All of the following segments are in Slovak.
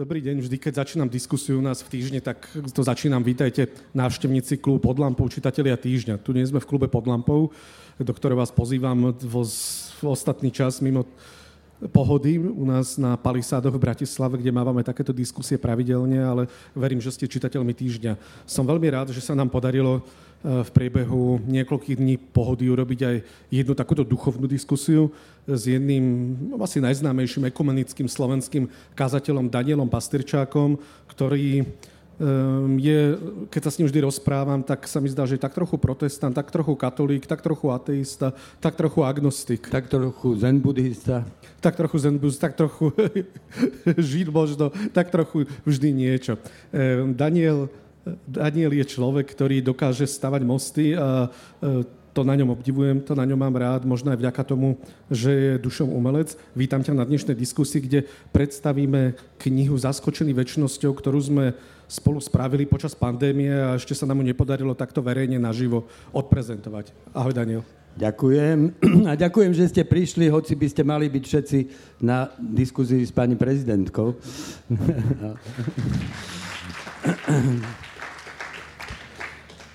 Dobrý deň. Vždy, keď začínam diskusiu u nás v týždni, tak to začínam. Vítajte návštevníci klubu pod lampou, čitatelia týždňa. Tu nie sme v klube pod lampou, do ktorého vás pozývam vo, v ostatný čas mimo pohody u nás na Palisádoch v Bratislave, kde mávame takéto diskusie pravidelne, ale verím, že ste čitateľmi týždňa. Som veľmi rád, že sa nám podarilo v priebehu niekoľkých dní pohody urobiť aj jednu takúto duchovnú diskusiu s jedným no, asi najznámejším ekumenickým slovenským kazateľom Danielom Pastyrčákom, ktorý ehm, je, keď sa s ním vždy rozprávam, tak sa mi zdá, že je tak trochu protestant, tak trochu katolík, tak trochu ateista, tak trochu agnostik. Tak trochu zen buddhista. Tak trochu zen buddhista, tak trochu žid možno, tak trochu vždy niečo. Ehm, Daniel Daniel je človek, ktorý dokáže stavať mosty a e, to na ňom obdivujem, to na ňom mám rád, možno aj vďaka tomu, že je dušom umelec. Vítam ťa na dnešnej diskusii, kde predstavíme knihu Zaskočený väčšnosťou, ktorú sme spolu spravili počas pandémie a ešte sa nám nepodarilo takto verejne naživo odprezentovať. Ahoj, Daniel. Ďakujem. A ďakujem, že ste prišli, hoci by ste mali byť všetci na diskuzii s pani prezidentkou.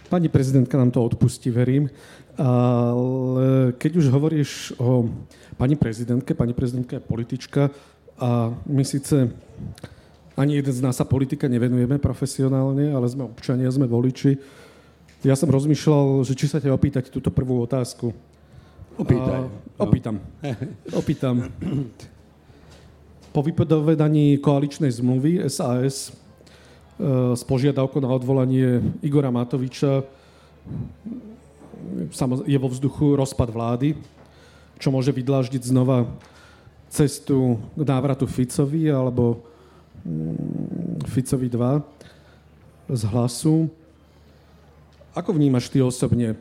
Pani prezidentka nám to odpustí, verím. Ale keď už hovoríš o pani prezidentke, pani prezidentka je politička a my síce ani jeden z nás sa politika nevenujeme profesionálne, ale sme občania, sme voliči. Ja som rozmýšľal, že či sa ťa opýtať túto prvú otázku. Opýtaj. A, opýtam. Opýtam. Po vypovedaní koaličnej zmluvy SAS s požiadavkou na odvolanie Igora Matoviča je vo vzduchu rozpad vlády, čo môže vydláždiť znova cestu k návratu Ficovi alebo mm, Ficovi 2 z hlasu. Ako vnímaš ty osobne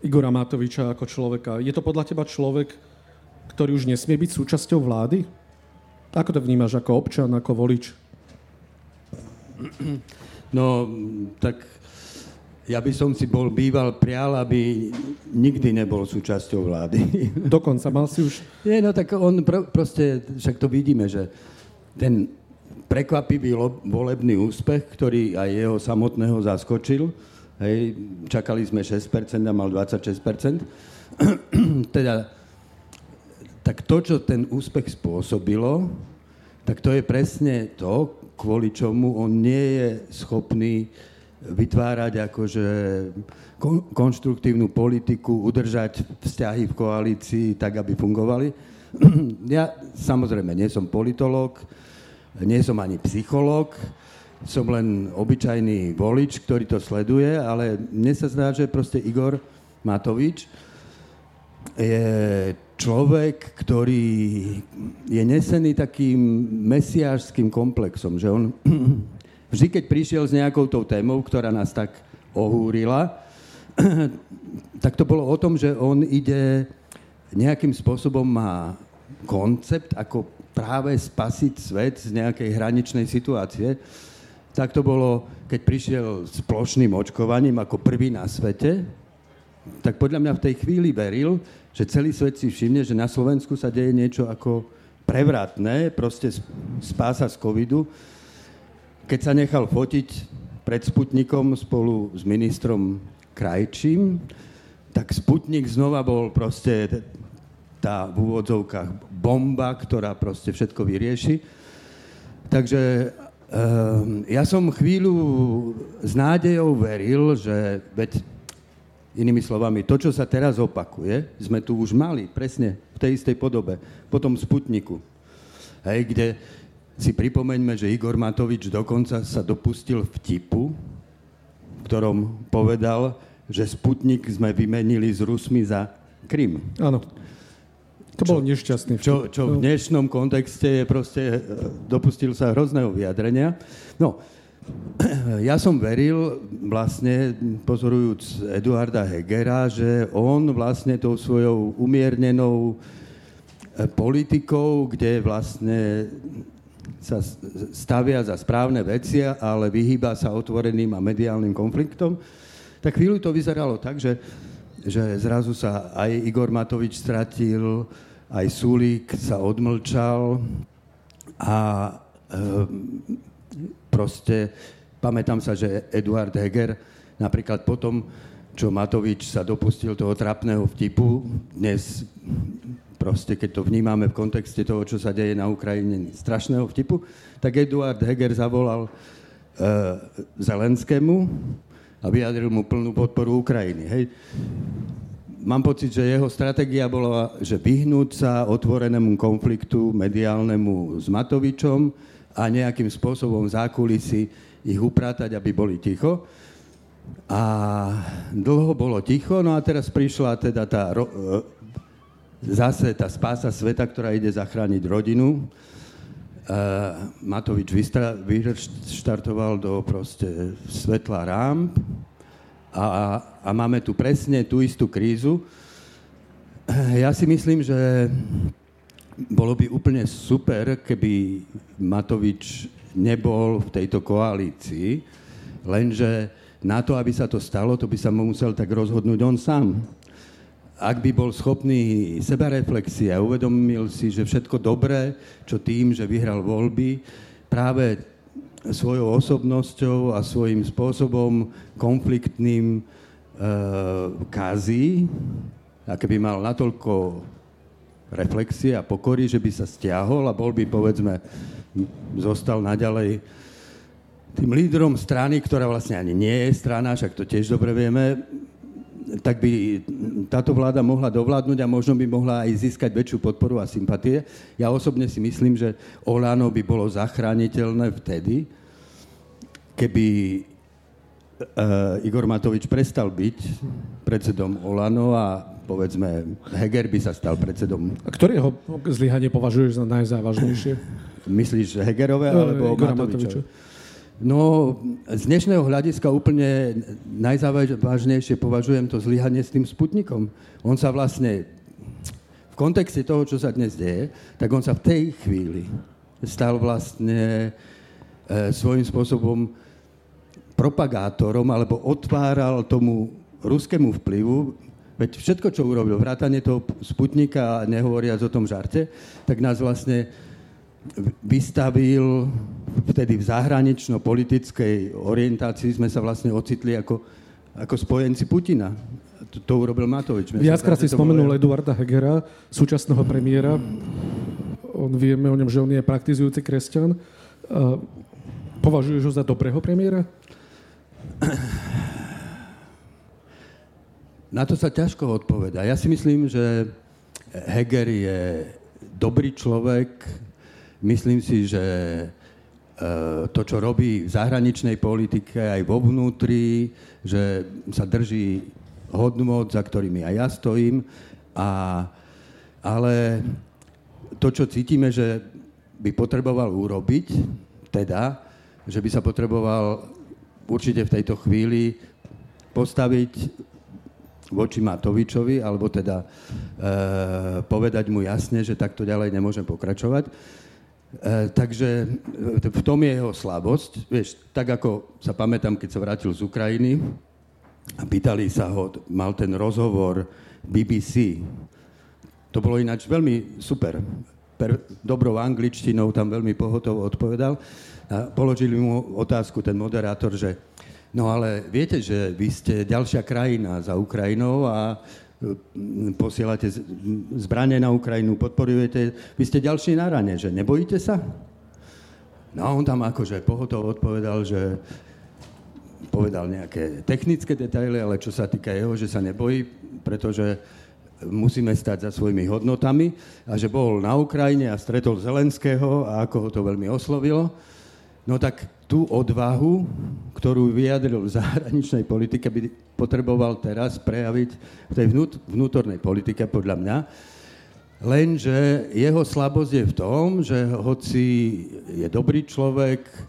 Igora Matoviča ako človeka? Je to podľa teba človek, ktorý už nesmie byť súčasťou vlády? Ako to vnímaš ako občan, ako volič? No, tak ja by som si bol býval prial, aby nikdy nebol súčasťou vlády. Dokonca mal si už... Nie, no tak on pr- proste, však to vidíme, že ten prekvapivý lo- volebný úspech, ktorý aj jeho samotného zaskočil, hej, čakali sme 6% a mal 26%, teda tak to, čo ten úspech spôsobilo, tak to je presne to, kvôli čomu on nie je schopný vytvárať akože kon- konštruktívnu politiku, udržať vzťahy v koalícii tak, aby fungovali. ja samozrejme nie som politológ, nie som ani psychológ, som len obyčajný volič, ktorý to sleduje, ale mne sa zdá, že proste Igor Matovič je človek, ktorý je nesený takým mesiářským komplexom, že on vždy, keď prišiel s nejakou tou témou, ktorá nás tak ohúrila, tak to bolo o tom, že on ide nejakým spôsobom má koncept, ako práve spasiť svet z nejakej hraničnej situácie. Tak to bolo, keď prišiel s plošným očkovaním ako prvý na svete, tak podľa mňa v tej chvíli veril, že celý svet si všimne, že na Slovensku sa deje niečo ako prevratné, proste spása z covidu. Keď sa nechal fotiť pred Sputnikom spolu s ministrom Krajčím, tak Sputnik znova bol proste tá v úvodzovkách bomba, ktorá proste všetko vyrieši. Takže um, ja som chvíľu s nádejou veril, že veď Inými slovami, to, čo sa teraz opakuje, sme tu už mali presne v tej istej podobe, potom Sputniku. Hej, kde si pripomeňme, že Igor Matovič dokonca sa dopustil vtipu, v ktorom povedal, že Sputnik sme vymenili s Rusmi za Krym. Áno. To bol nešťastný vtip. Čo, čo v dnešnom kontexte je proste, e, dopustil sa hrozného vyjadrenia. No, ja som veril, vlastne pozorujúc Eduarda Hegera, že on vlastne tou svojou umiernenou e, politikou, kde vlastne sa stavia za správne veci, ale vyhýba sa otvoreným a mediálnym konfliktom, tak chvíľu to vyzeralo tak, že, že zrazu sa aj Igor Matovič stratil, aj Sulík sa odmlčal a proste, pamätám sa, že Eduard Heger napríklad potom, čo Matovič sa dopustil toho trapného vtipu, dnes proste, keď to vnímame v kontexte toho, čo sa deje na Ukrajine, strašného vtipu, tak Eduard Heger zavolal uh, Zelenskému a vyjadril mu plnú podporu Ukrajiny. Hej. Mám pocit, že jeho stratégia bola, že vyhnúť sa otvorenému konfliktu mediálnemu s Matovičom a nejakým spôsobom v zákulisí ich upratať, aby boli ticho. A dlho bolo ticho, no a teraz prišla teda tá ro- zase tá spása sveta, ktorá ide zachrániť rodinu. Uh, Matovič vystra- vyštartoval do proste svetla rám a, a, a máme tu presne tú istú krízu. Ja si myslím, že bolo by úplne super, keby Matovič nebol v tejto koalícii, lenže na to, aby sa to stalo, to by sa mu musel tak rozhodnúť on sám. Ak by bol schopný sebareflexie a uvedomil si, že všetko dobré, čo tým, že vyhral voľby, práve svojou osobnosťou a svojím spôsobom konfliktným e, kazí, a keby mal natoľko reflexie a pokory, že by sa stiahol a bol by, povedzme, zostal naďalej tým lídrom strany, ktorá vlastne ani nie je strana, však to tiež dobre vieme, tak by táto vláda mohla dovládnuť a možno by mohla aj získať väčšiu podporu a sympatie. Ja osobne si myslím, že Olano by bolo zachrániteľné vtedy, keby uh, Igor Matovič prestal byť predsedom Olano a povedzme Heger by sa stal predsedom. A ktoré jeho zlyhanie považuješ za najzávažnejšie? Myslíš Hegerové alebo Igora? Matoviča? No, z dnešného hľadiska úplne najzávažnejšie považujem to zlyhanie s tým Sputnikom. On sa vlastne, v kontexte toho, čo sa dnes deje, tak on sa v tej chvíli stal vlastne e, svojím spôsobom propagátorom alebo otváral tomu ruskému vplyvu, veď všetko, čo urobil, vrátanie toho Sputnika a nehovoriac o tom žarte, tak nás vlastne vystavil vtedy v zahranično-politickej orientácii sme sa vlastne ocitli ako, ako spojenci Putina. To, to urobil Matovič. Viackrát si spomenul bolo... Eduarda Hegera, súčasného premiéra. On, vieme o ňom, že on je praktizujúci kresťan. Považuješ ho za dobrého premiéra? Na to sa ťažko odpoveda. Ja si myslím, že Heger je dobrý človek, Myslím si, že e, to, čo robí v zahraničnej politike aj vo vnútri, že sa drží hodnot, za ktorými aj ja stojím. A, ale to, čo cítime, že by potreboval urobiť, teda, že by sa potreboval určite v tejto chvíli postaviť voči Matovičovi, alebo teda e, povedať mu jasne, že takto ďalej nemôžem pokračovať E, takže e, v tom je jeho slabosť. Vieš, tak ako sa pamätám, keď sa vrátil z Ukrajiny a pýtali sa ho, mal ten rozhovor BBC. To bolo ináč veľmi super. Per, dobrou angličtinou tam veľmi pohotovo odpovedal. A položili mu otázku ten moderátor, že no ale viete, že vy ste ďalšia krajina za Ukrajinou a posielate zbranie na Ukrajinu, podporujete, vy ste ďalší na rane, že nebojíte sa? No a on tam akože pohotovo odpovedal, že povedal nejaké technické detaily, ale čo sa týka jeho, že sa nebojí, pretože musíme stať za svojimi hodnotami a že bol na Ukrajine a stretol Zelenského a ako ho to veľmi oslovilo. No tak tú odvahu, ktorú vyjadril v zahraničnej politike, by potreboval teraz prejaviť v tej vnút, vnútornej politike, podľa mňa. Lenže jeho slabosť je v tom, že hoci je dobrý človek, e,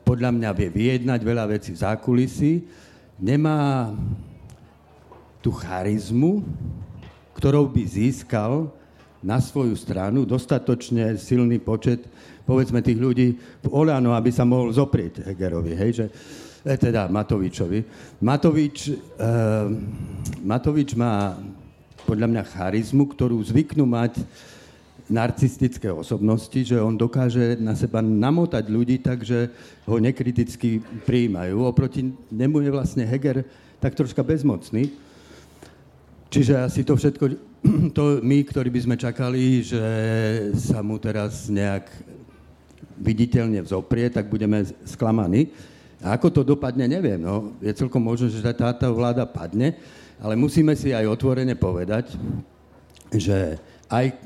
podľa mňa vie vyjednať veľa vecí v zákulisí, nemá tú charizmu, ktorou by získal na svoju stranu dostatočne silný počet povedzme tých ľudí v Olano, aby sa mohol zoprieť Hegerovi, hej, že, e, teda Matovičovi. Matovič, e, Matovič má podľa mňa charizmu, ktorú zvyknú mať narcistické osobnosti, že on dokáže na seba namotať ľudí tak, že ho nekriticky prijímajú. Oproti nemu je vlastne Heger tak troška bezmocný. Čiže asi to všetko, to my, ktorí by sme čakali, že sa mu teraz nejak viditeľne vzoprie, tak budeme sklamaní. A ako to dopadne, neviem. No. Je celkom možné, že táto vláda padne, ale musíme si aj otvorene povedať, že aj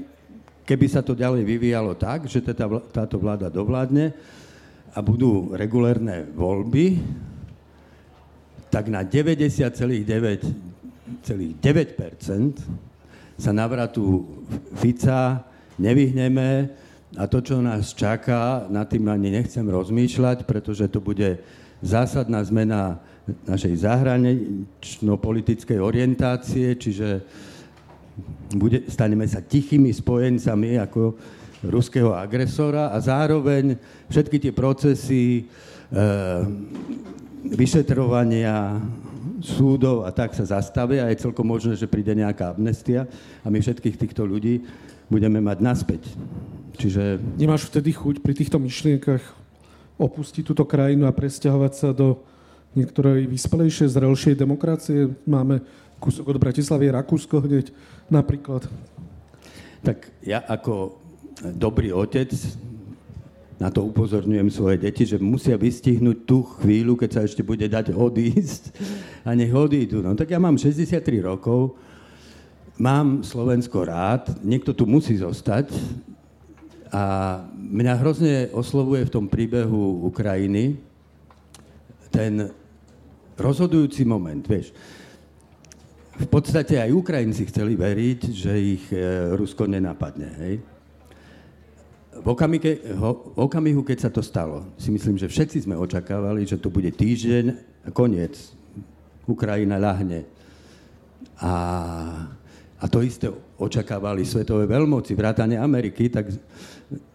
keby sa to ďalej vyvíjalo tak, že táto vláda dovládne a budú regulérne voľby, tak na 90,9 sa navratu Fica nevyhneme a to, čo nás čaká, na tým ani nechcem rozmýšľať, pretože to bude zásadná zmena našej zahranično-politickej orientácie, čiže bude, staneme sa tichými spojencami ako ruského agresora a zároveň všetky tie procesy e, vyšetrovania súdov a tak sa zastavia a je celkom možné, že príde nejaká amnestia a my všetkých týchto ľudí budeme mať naspäť. Čiže... Nemáš vtedy chuť pri týchto myšlienkach opustiť túto krajinu a presťahovať sa do niektorej vyspelejšej, zrelšej demokracie? Máme kúsok od Bratislavy, Rakúsko hneď napríklad. Tak ja ako dobrý otec na to upozorňujem svoje deti, že musia vystihnúť tú chvíľu, keď sa ešte bude dať odísť. A nech odídu. No tak ja mám 63 rokov, mám Slovensko rád, niekto tu musí zostať. A mňa hrozne oslovuje v tom príbehu Ukrajiny ten rozhodujúci moment, vieš. V podstate aj Ukrajinci chceli veriť, že ich e, Rusko nenapadne, hej v, okamike, ho, v okamihu, keď sa to stalo, si myslím, že všetci sme očakávali, že to bude týždeň a koniec. Ukrajina ľahne. A, a to isté očakávali svetové veľmoci, vrátane Ameriky, tak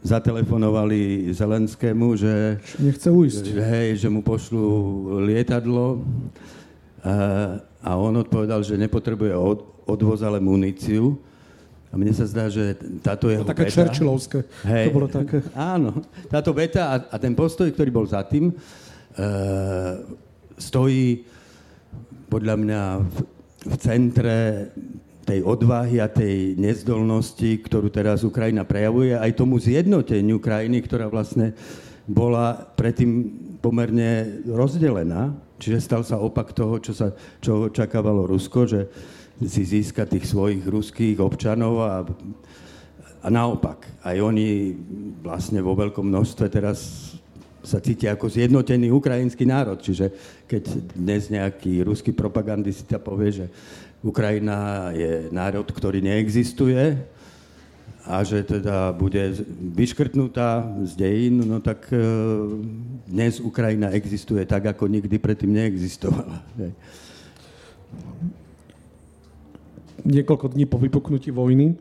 zatelefonovali Zelenskému, že... Nechce ujsť. Že, hej, že mu pošlu lietadlo a, a on odpovedal, že nepotrebuje od, odvoz, ale muníciu. A mne sa zdá, že táto jeho také veta... Churchillovské. Hej, to bolo také. Áno. Táto veta a, a ten postoj, ktorý bol za tým, uh, stojí podľa mňa v, v centre tej odvahy a tej nezdolnosti, ktorú teraz Ukrajina prejavuje, aj tomu zjednoteniu krajiny, ktorá vlastne bola predtým pomerne rozdelená. Čiže stal sa opak toho, čo, sa, čo očakávalo Rusko, že si získať tých svojich ruských občanov a, a naopak. Aj oni vlastne vo veľkom množstve teraz sa cítia ako zjednotený ukrajinský národ. Čiže keď dnes nejaký ruský propagandista povie, že Ukrajina je národ, ktorý neexistuje a že teda bude vyškrtnutá z dejín, no tak e, dnes Ukrajina existuje tak, ako nikdy predtým neexistovala niekoľko dní po vypuknutí vojny,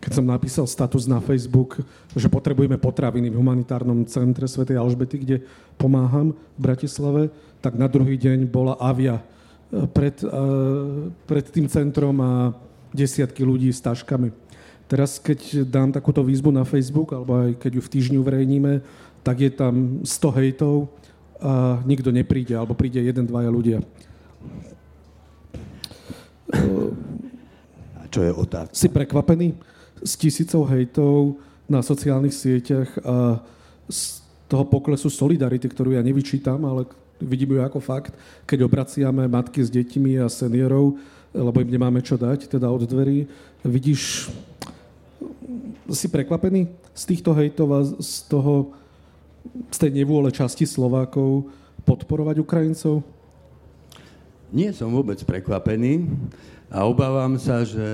keď som napísal status na Facebook, že potrebujeme potraviny v humanitárnom centre Sv. Alžbety, kde pomáham v Bratislave, tak na druhý deň bola avia eh, pred, uh, pred tým centrom a desiatky ľudí s taškami. Teraz, keď dám takúto výzbu na Facebook, alebo aj keď ju v týždni uverejníme, tak je tam 100 hejtov a nikto nepríde, alebo príde jeden, dvaja ľudia. A čo je otázka? Si prekvapený s tisícou hejtov na sociálnych sieťach a z toho poklesu solidarity, ktorú ja nevyčítam, ale vidím ju ako fakt, keď obraciame matky s deťmi a seniorov, lebo im nemáme čo dať, teda od dverí. Vidíš, si prekvapený z týchto hejtov a z toho, z tej nevôle časti Slovákov podporovať Ukrajincov? Nie som vôbec prekvapený a obávam sa, že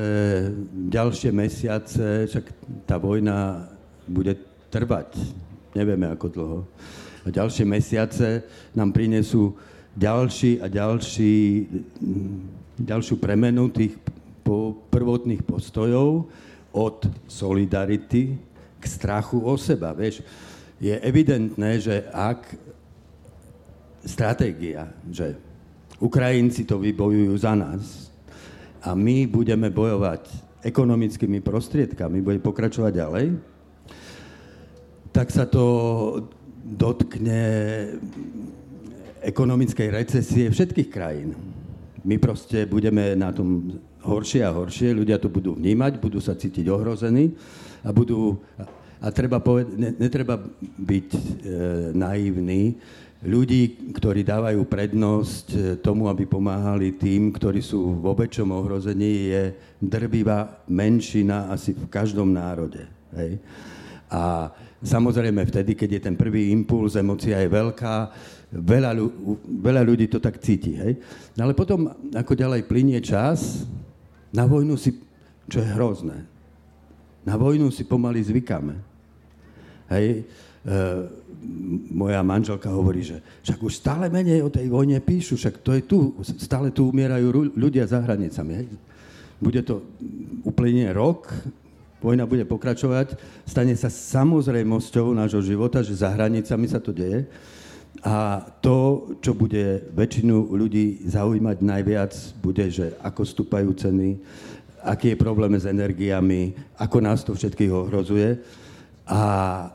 ďalšie mesiace, však tá vojna bude trvať, nevieme ako dlho. A ďalšie mesiace nám prinesú ďalší a ďalší, ďalšiu premenu tých prvotných postojov od solidarity k strachu o seba. Vieš, je evidentné, že ak stratégia, že Ukrajinci to vybojujú za nás a my budeme bojovať ekonomickými prostriedkami bude pokračovať ďalej, tak sa to dotkne ekonomickej recesie všetkých krajín. My proste budeme na tom horšie a horšie, ľudia to budú vnímať, budú sa cítiť ohrození a budú... A treba poved- ne, netreba byť e, naivný. Ľudí, ktorí dávajú prednosť e, tomu, aby pomáhali tým, ktorí sú vo väčšom ohrození, je drvivá menšina asi v každom národe. Hej? A samozrejme vtedy, keď je ten prvý impuls, emocia je veľká, veľa, veľa ľudí to tak cíti. Hej? No ale potom, ako ďalej plinie čas, na vojnu si, čo je hrozné, na vojnu si pomaly zvykáme. Hej? E, moja manželka hovorí, že však už stále menej o tej vojne píšu, však to je tu, stále tu umierajú ľudia za hranicami. Hej? Bude to úplne rok, vojna bude pokračovať, stane sa samozrejmosťou nášho života, že za hranicami sa to deje. A to, čo bude väčšinu ľudí zaujímať najviac, bude, že ako stúpajú ceny, aký je problém s energiami, ako nás to všetkých ohrozuje. A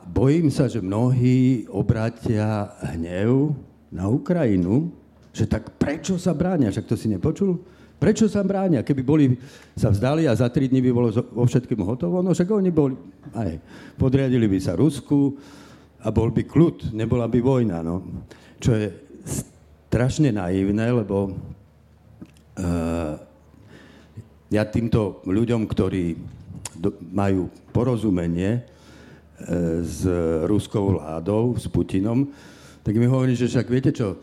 bojím sa, že mnohí obratia hnev na Ukrajinu, že tak prečo sa bránia? Však to si nepočul? Prečo sa bránia? Keby boli, sa vzdali a za tri dní by bolo vo všetkým hotovo, no však oni boli, aj, podriadili by sa Rusku a bol by kľud, nebola by vojna, no. Čo je strašne naivné, lebo uh, ja týmto ľuďom, ktorí do, majú porozumenie s ruskou vládou, s Putinom, tak mi hovorí, že však viete čo,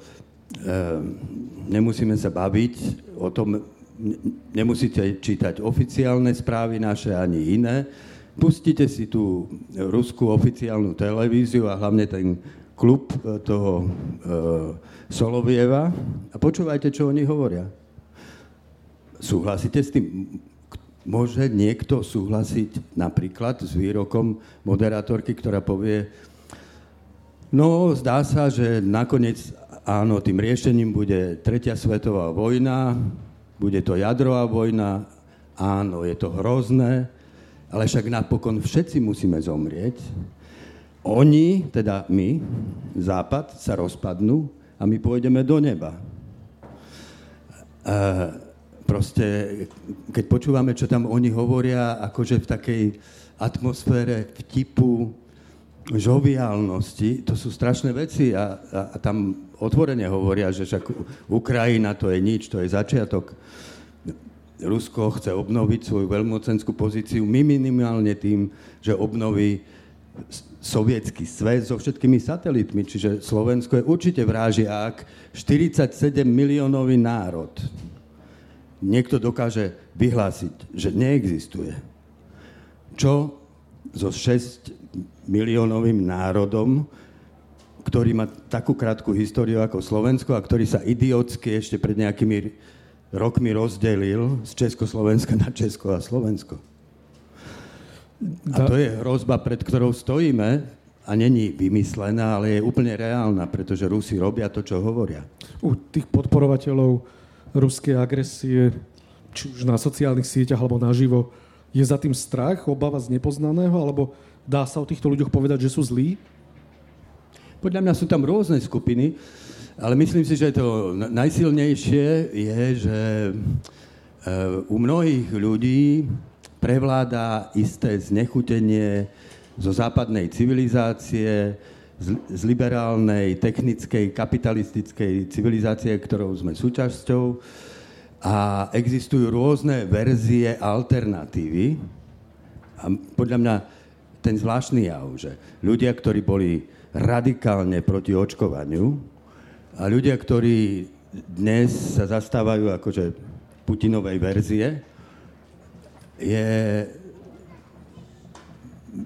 Ehm, nemusíme sa baviť o tom, nemusíte čítať oficiálne správy naše ani iné. Pustite si tú ruskú oficiálnu televíziu a hlavne ten klub e, toho e, Solovieva a počúvajte, čo oni hovoria. Súhlasíte s tým? Môže niekto súhlasiť napríklad s výrokom moderátorky, ktorá povie, no zdá sa, že nakoniec Áno, tým riešením bude tretia svetová vojna, bude to jadrová vojna, áno, je to hrozné, ale však napokon všetci musíme zomrieť. Oni, teda my, Západ, sa rozpadnú a my pôjdeme do neba. E, proste, keď počúvame, čo tam oni hovoria, akože v takej atmosfére vtipu, žoviálnosti, to sú strašné veci a, a, a tam otvorene hovoria, že však Ukrajina to je nič, to je začiatok. Rusko chce obnoviť svoju veľmocenskú pozíciu minimálne tým, že obnoví sovietský svet so všetkými satelitmi, čiže Slovensko je určite ak 47 miliónový národ. Niekto dokáže vyhlásiť, že neexistuje. Čo so 6 miliónovým národom, ktorý má takú krátku históriu ako Slovensko a ktorý sa idiotsky ešte pred nejakými rokmi rozdelil z Československa na Česko a Slovensko. A to je hrozba, pred ktorou stojíme a není vymyslená, ale je úplne reálna, pretože Rusi robia to, čo hovoria. U tých podporovateľov ruskej agresie, či už na sociálnych sieťach alebo naživo, je za tým strach, obava z nepoznaného, alebo Dá sa o týchto ľuďoch povedať, že sú zlí? Podľa mňa sú tam rôzne skupiny, ale myslím si, že to najsilnejšie je, že eh, u mnohých ľudí prevláda isté znechutenie zo západnej civilizácie, z liberálnej, technickej, kapitalistickej civilizácie, ktorou sme súčasťou. A existujú rôzne verzie alternatívy. A podľa mňa ten zvláštny jav, že ľudia, ktorí boli radikálne proti očkovaniu a ľudia, ktorí dnes sa zastávajú akože Putinovej verzie, je,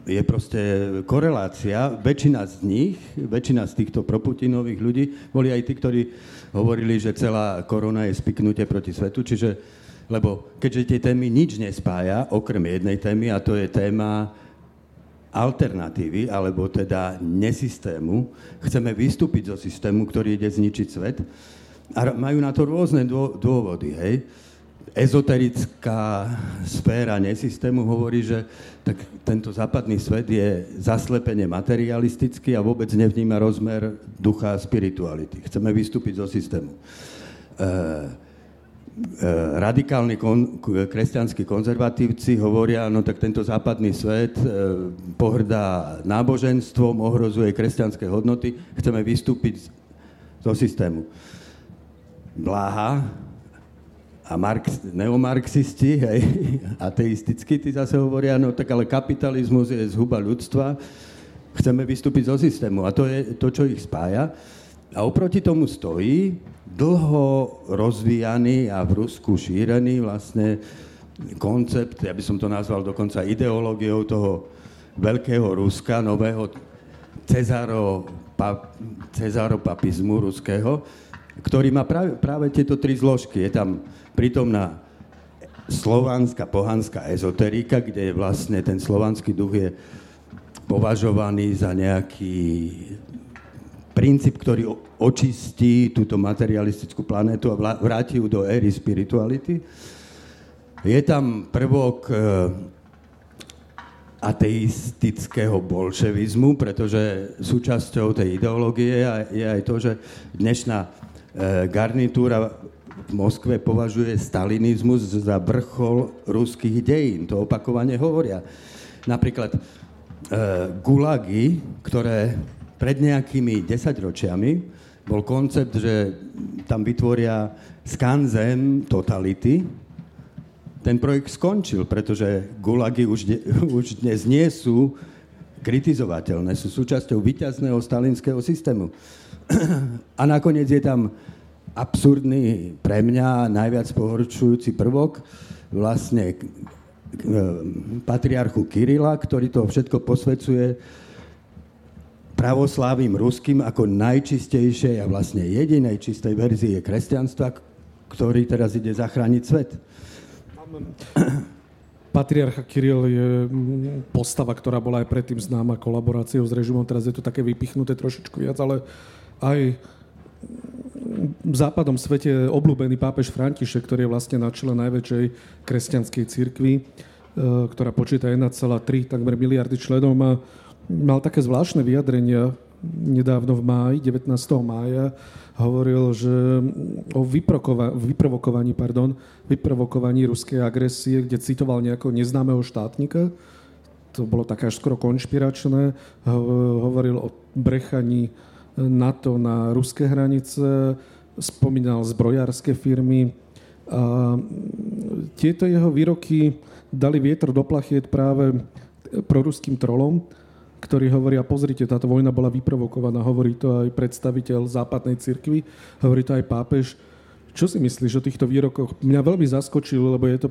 je proste korelácia. Väčšina z nich, väčšina z týchto proputinových ľudí boli aj tí, ktorí hovorili, že celá korona je spiknutie proti svetu, čiže lebo keďže tie témy nič nespája, okrem jednej témy, a to je téma alternatívy, alebo teda nesystému. Chceme vystúpiť zo systému, ktorý ide zničiť svet. A majú na to rôzne dôvody, hej. Ezoterická sféra nesystému hovorí, že tak tento západný svet je zaslepene materialistický a vôbec nevníma rozmer ducha a spirituality. Chceme vystúpiť zo systému. E, e, radikálni kon, kresťanskí konzervatívci hovoria, no tak tento západný svet e, pohrdá náboženstvom, ohrozuje kresťanské hodnoty, chceme vystúpiť zo systému. Bláha, a marx, neomarxisti, hej, ateisticky, tí zase hovoria, no tak ale kapitalizmus je zhuba ľudstva, chceme vystúpiť zo systému a to je to, čo ich spája. A oproti tomu stojí dlho rozvíjaný a v Rusku šírený vlastne koncept, ja by som to nazval dokonca ideológiou toho veľkého Ruska, nového Cezaro, pa, cezaropapizmu ruského, ktorý má práve, práve tieto tri zložky. Je tam prítomná slovanská pohanská ezoterika, kde je vlastne ten slovanský duch je považovaný za nejaký princíp, ktorý očistí túto materialistickú planetu a vráti ju do éry spirituality. Je tam prvok e, ateistického bolševizmu, pretože súčasťou tej ideológie je aj to, že dnešná e, garnitúra Moskve považuje stalinizmus za vrchol ruských dejín. To opakovane hovoria. Napríklad e, gulagy, ktoré pred nejakými desaťročiami bol koncept, že tam vytvoria skanzen totality. Ten projekt skončil, pretože gulagy už, de, už dnes nie sú kritizovateľné, sú súčasťou vyťazného stalinského systému. A nakoniec je tam absurdný pre mňa najviac pohorčujúci prvok vlastne e, patriarchu Kirila, ktorý to všetko posvedcuje pravoslávým ruským ako najčistejšej a vlastne jedinej čistej verzie kresťanstva, ktorý teraz ide zachrániť svet. Patriarcha Kiril je postava, ktorá bola aj predtým známa kolaboráciou s režimom. Teraz je to také vypichnuté trošičku viac, ale aj v západom svete obľúbený pápež František, ktorý je vlastne na čele najväčšej kresťanskej cirkvi, e, ktorá počíta 1,3 takmer miliardy členov, má, mal také zvláštne vyjadrenia nedávno v máji, 19. mája, hovoril, že o vyprokova- vyprovokovaní, pardon, vyprovokovaní ruskej agresie, kde citoval nejakého neznámeho štátnika, to bolo také až skoro konšpiračné, hovoril o brechaní NATO na ruské hranice, spomínal zbrojárske firmy. A tieto jeho výroky dali vietor do plachiet práve proruským trolom, ktorí hovoria, pozrite, táto vojna bola vyprovokovaná, hovorí to aj predstaviteľ západnej cirkvi, hovorí to aj pápež. Čo si myslíš o týchto výrokoch? Mňa veľmi zaskočilo, lebo je to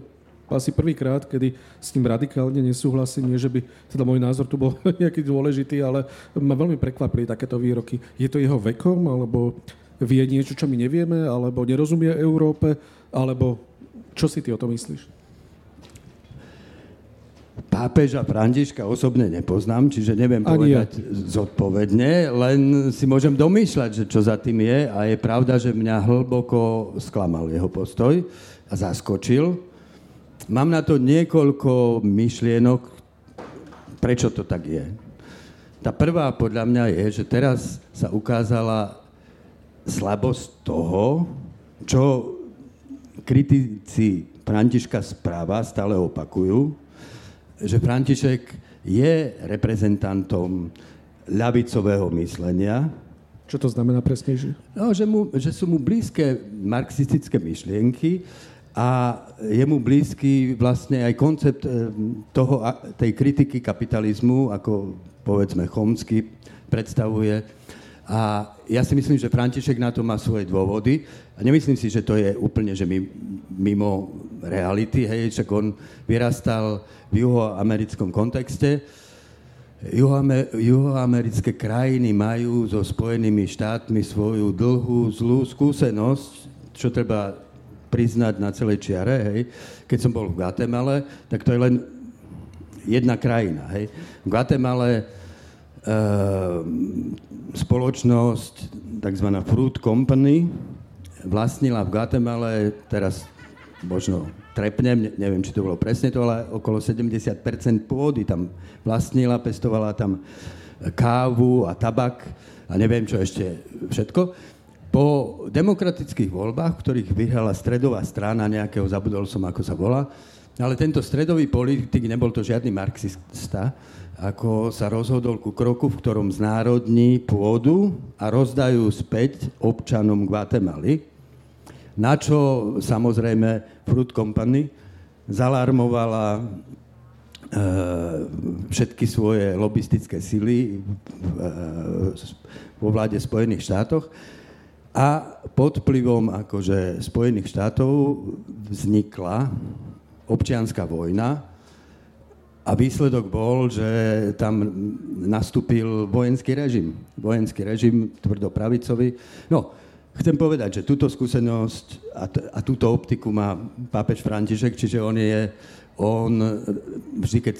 asi prvýkrát, kedy s tým radikálne nesúhlasím, nie že by teda môj názor tu bol nejaký dôležitý, ale ma veľmi prekvapili takéto výroky. Je to jeho vekom, alebo vie niečo, čo my nevieme, alebo nerozumie Európe, alebo čo si ty o tom myslíš? Pápeža Františka osobne nepoznám, čiže neviem Ani povedať ja. zodpovedne, len si môžem domýšľať, že čo za tým je a je pravda, že mňa hlboko sklamal jeho postoj a zaskočil. Mám na to niekoľko myšlienok, prečo to tak je. Tá prvá podľa mňa je, že teraz sa ukázala slabosť toho, čo kritici Františka správa stále opakujú, že František je reprezentantom ľavicového myslenia. Čo to znamená presnejšie? No, že, mu, že sú mu blízke marxistické myšlienky, a je mu blízky vlastne aj koncept e, toho, tej kritiky kapitalizmu, ako povedzme Chomsky predstavuje. A ja si myslím, že František na to má svoje dôvody. A nemyslím si, že to je úplne že mimo reality. Hej, však on vyrastal v juhoamerickom kontexte. juhoamerické krajiny majú so Spojenými štátmi svoju dlhú, zlú skúsenosť, čo treba priznať na celej čiare, hej. Keď som bol v Guatemala, tak to je len jedna krajina, hej. V Guatemala e, spoločnosť, tzv. Fruit Company, vlastnila v Guatemala teraz možno trepnem, neviem, či to bolo presne to, ale okolo 70% pôdy tam vlastnila, pestovala tam kávu a tabak a neviem čo ešte všetko. Po demokratických voľbách, ktorých vyhrala stredová strana nejakého, zabudol som, ako sa volá, ale tento stredový politik, nebol to žiadny marxista, ako sa rozhodol ku kroku, v ktorom znárodní pôdu a rozdajú späť občanom Guatemaly, na čo samozrejme Fruit Company zalarmovala e, všetky svoje lobistické sily e, vo vláde Spojených štátoch. A pod vplyvom akože Spojených štátov vznikla občianská vojna a výsledok bol, že tam nastúpil vojenský režim. Vojenský režim tvrdopravicový. No, chcem povedať, že túto skúsenosť a, t- a túto optiku má pápež František, čiže on je, on vždy, keď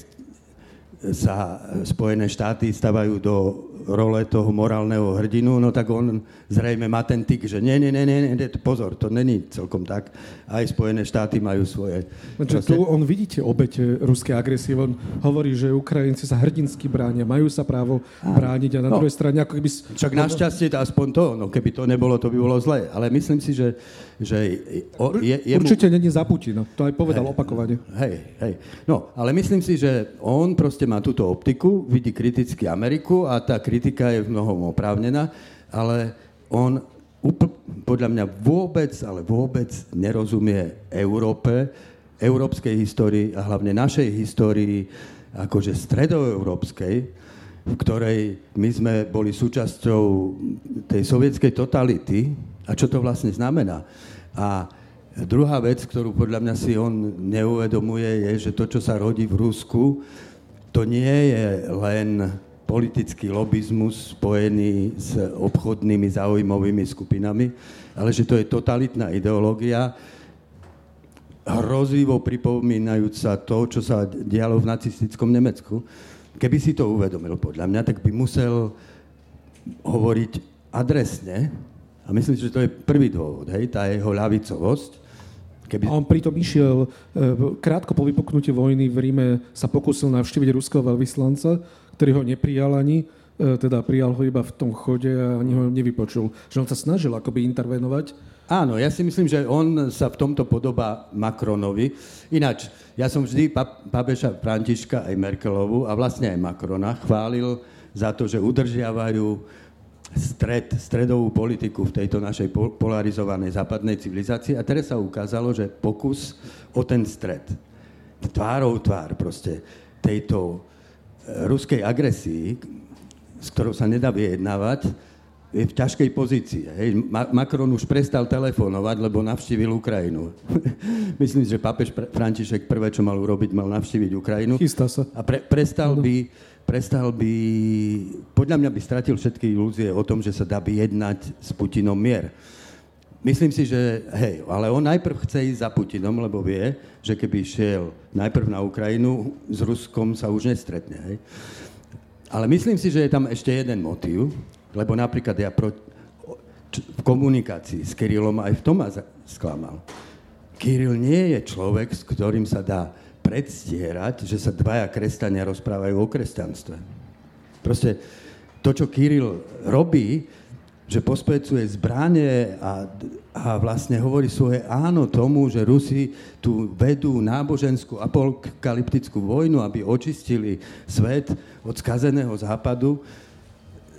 sa Spojené štáty stavajú do role toho morálneho hrdinu, no tak on zrejme má ten tyk, že nie, nie, nie, nie, nie pozor, to není celkom tak. Aj Spojené štáty majú svoje... Čo, tu on vidíte obete ruskej agresie, on hovorí, že Ukrajinci sa hrdinsky bránia, majú sa právo brániť a na no, druhej strane ako keby... Však našťastie to aspoň to, no keby to nebolo, to by bolo zlé. Ale myslím si, že, že je, je Určite mu... není za Putina, to aj povedal hej, opakovane. Hej, hej. No, ale myslím si, že on proste má túto optiku, vidí kriticky Ameriku a tá kritika je v mnohom oprávnená, ale on upl- podľa mňa vôbec, ale vôbec nerozumie Európe, európskej histórii a hlavne našej histórii, akože stredoeurópskej, v ktorej my sme boli súčasťou tej sovietskej totality a čo to vlastne znamená. A druhá vec, ktorú podľa mňa si on neuvedomuje, je, že to, čo sa rodí v Rusku, to nie je len politický lobizmus spojený s obchodnými záujmovými skupinami, ale že to je totalitná ideológia, hrozivo pripomínajúca to, čo sa dialo v nacistickom Nemecku. Keby si to uvedomil podľa mňa, tak by musel hovoriť adresne, a myslím že to je prvý dôvod, hej, tá jeho ľavicovosť, Keby... A on pritom išiel, e, krátko po vypuknutí vojny v Ríme sa pokúsil navštíviť ruského veľvyslanca, ktorý ho neprijal ani, e, teda prijal ho iba v tom chode a ani ho nevypočul. Že on sa snažil akoby intervenovať. Áno, ja si myslím, že on sa v tomto podobá Macronovi. Ináč, ja som vždy pápeža Františka aj Merkelovu a vlastne aj Macrona chválil za to, že udržiavajú stred, stredovú politiku v tejto našej polarizovanej západnej civilizácii a teraz sa ukázalo, že pokus o ten stred, tvárou tvár proste tejto ruskej agresii, s ktorou sa nedá vyjednávať, je v ťažkej pozícii. Hej. Macron už prestal telefonovať, lebo navštívil Ukrajinu. Myslím, že pápež František prvé, čo mal urobiť, mal navštíviť Ukrajinu. Chystá sa. A pre, prestal by prestal by, podľa mňa by stratil všetky ilúzie o tom, že sa dá vyjednať s Putinom mier. Myslím si, že hej, ale on najprv chce ísť za Putinom, lebo vie, že keby šiel najprv na Ukrajinu, s Ruskom sa už nestretne. Hej. Ale myslím si, že je tam ešte jeden motív, lebo napríklad ja pro, v komunikácii s Kirilom aj v tom ma sklamal. Kiril nie je človek, s ktorým sa dá predstierať, že sa dvaja kresťania rozprávajú o kresťanstve. Proste to, čo Kiril robí, že pospecuje zbranie a, a vlastne hovorí svoje áno tomu, že Rusi tu vedú náboženskú apokalyptickú vojnu, aby očistili svet od skazeného západu.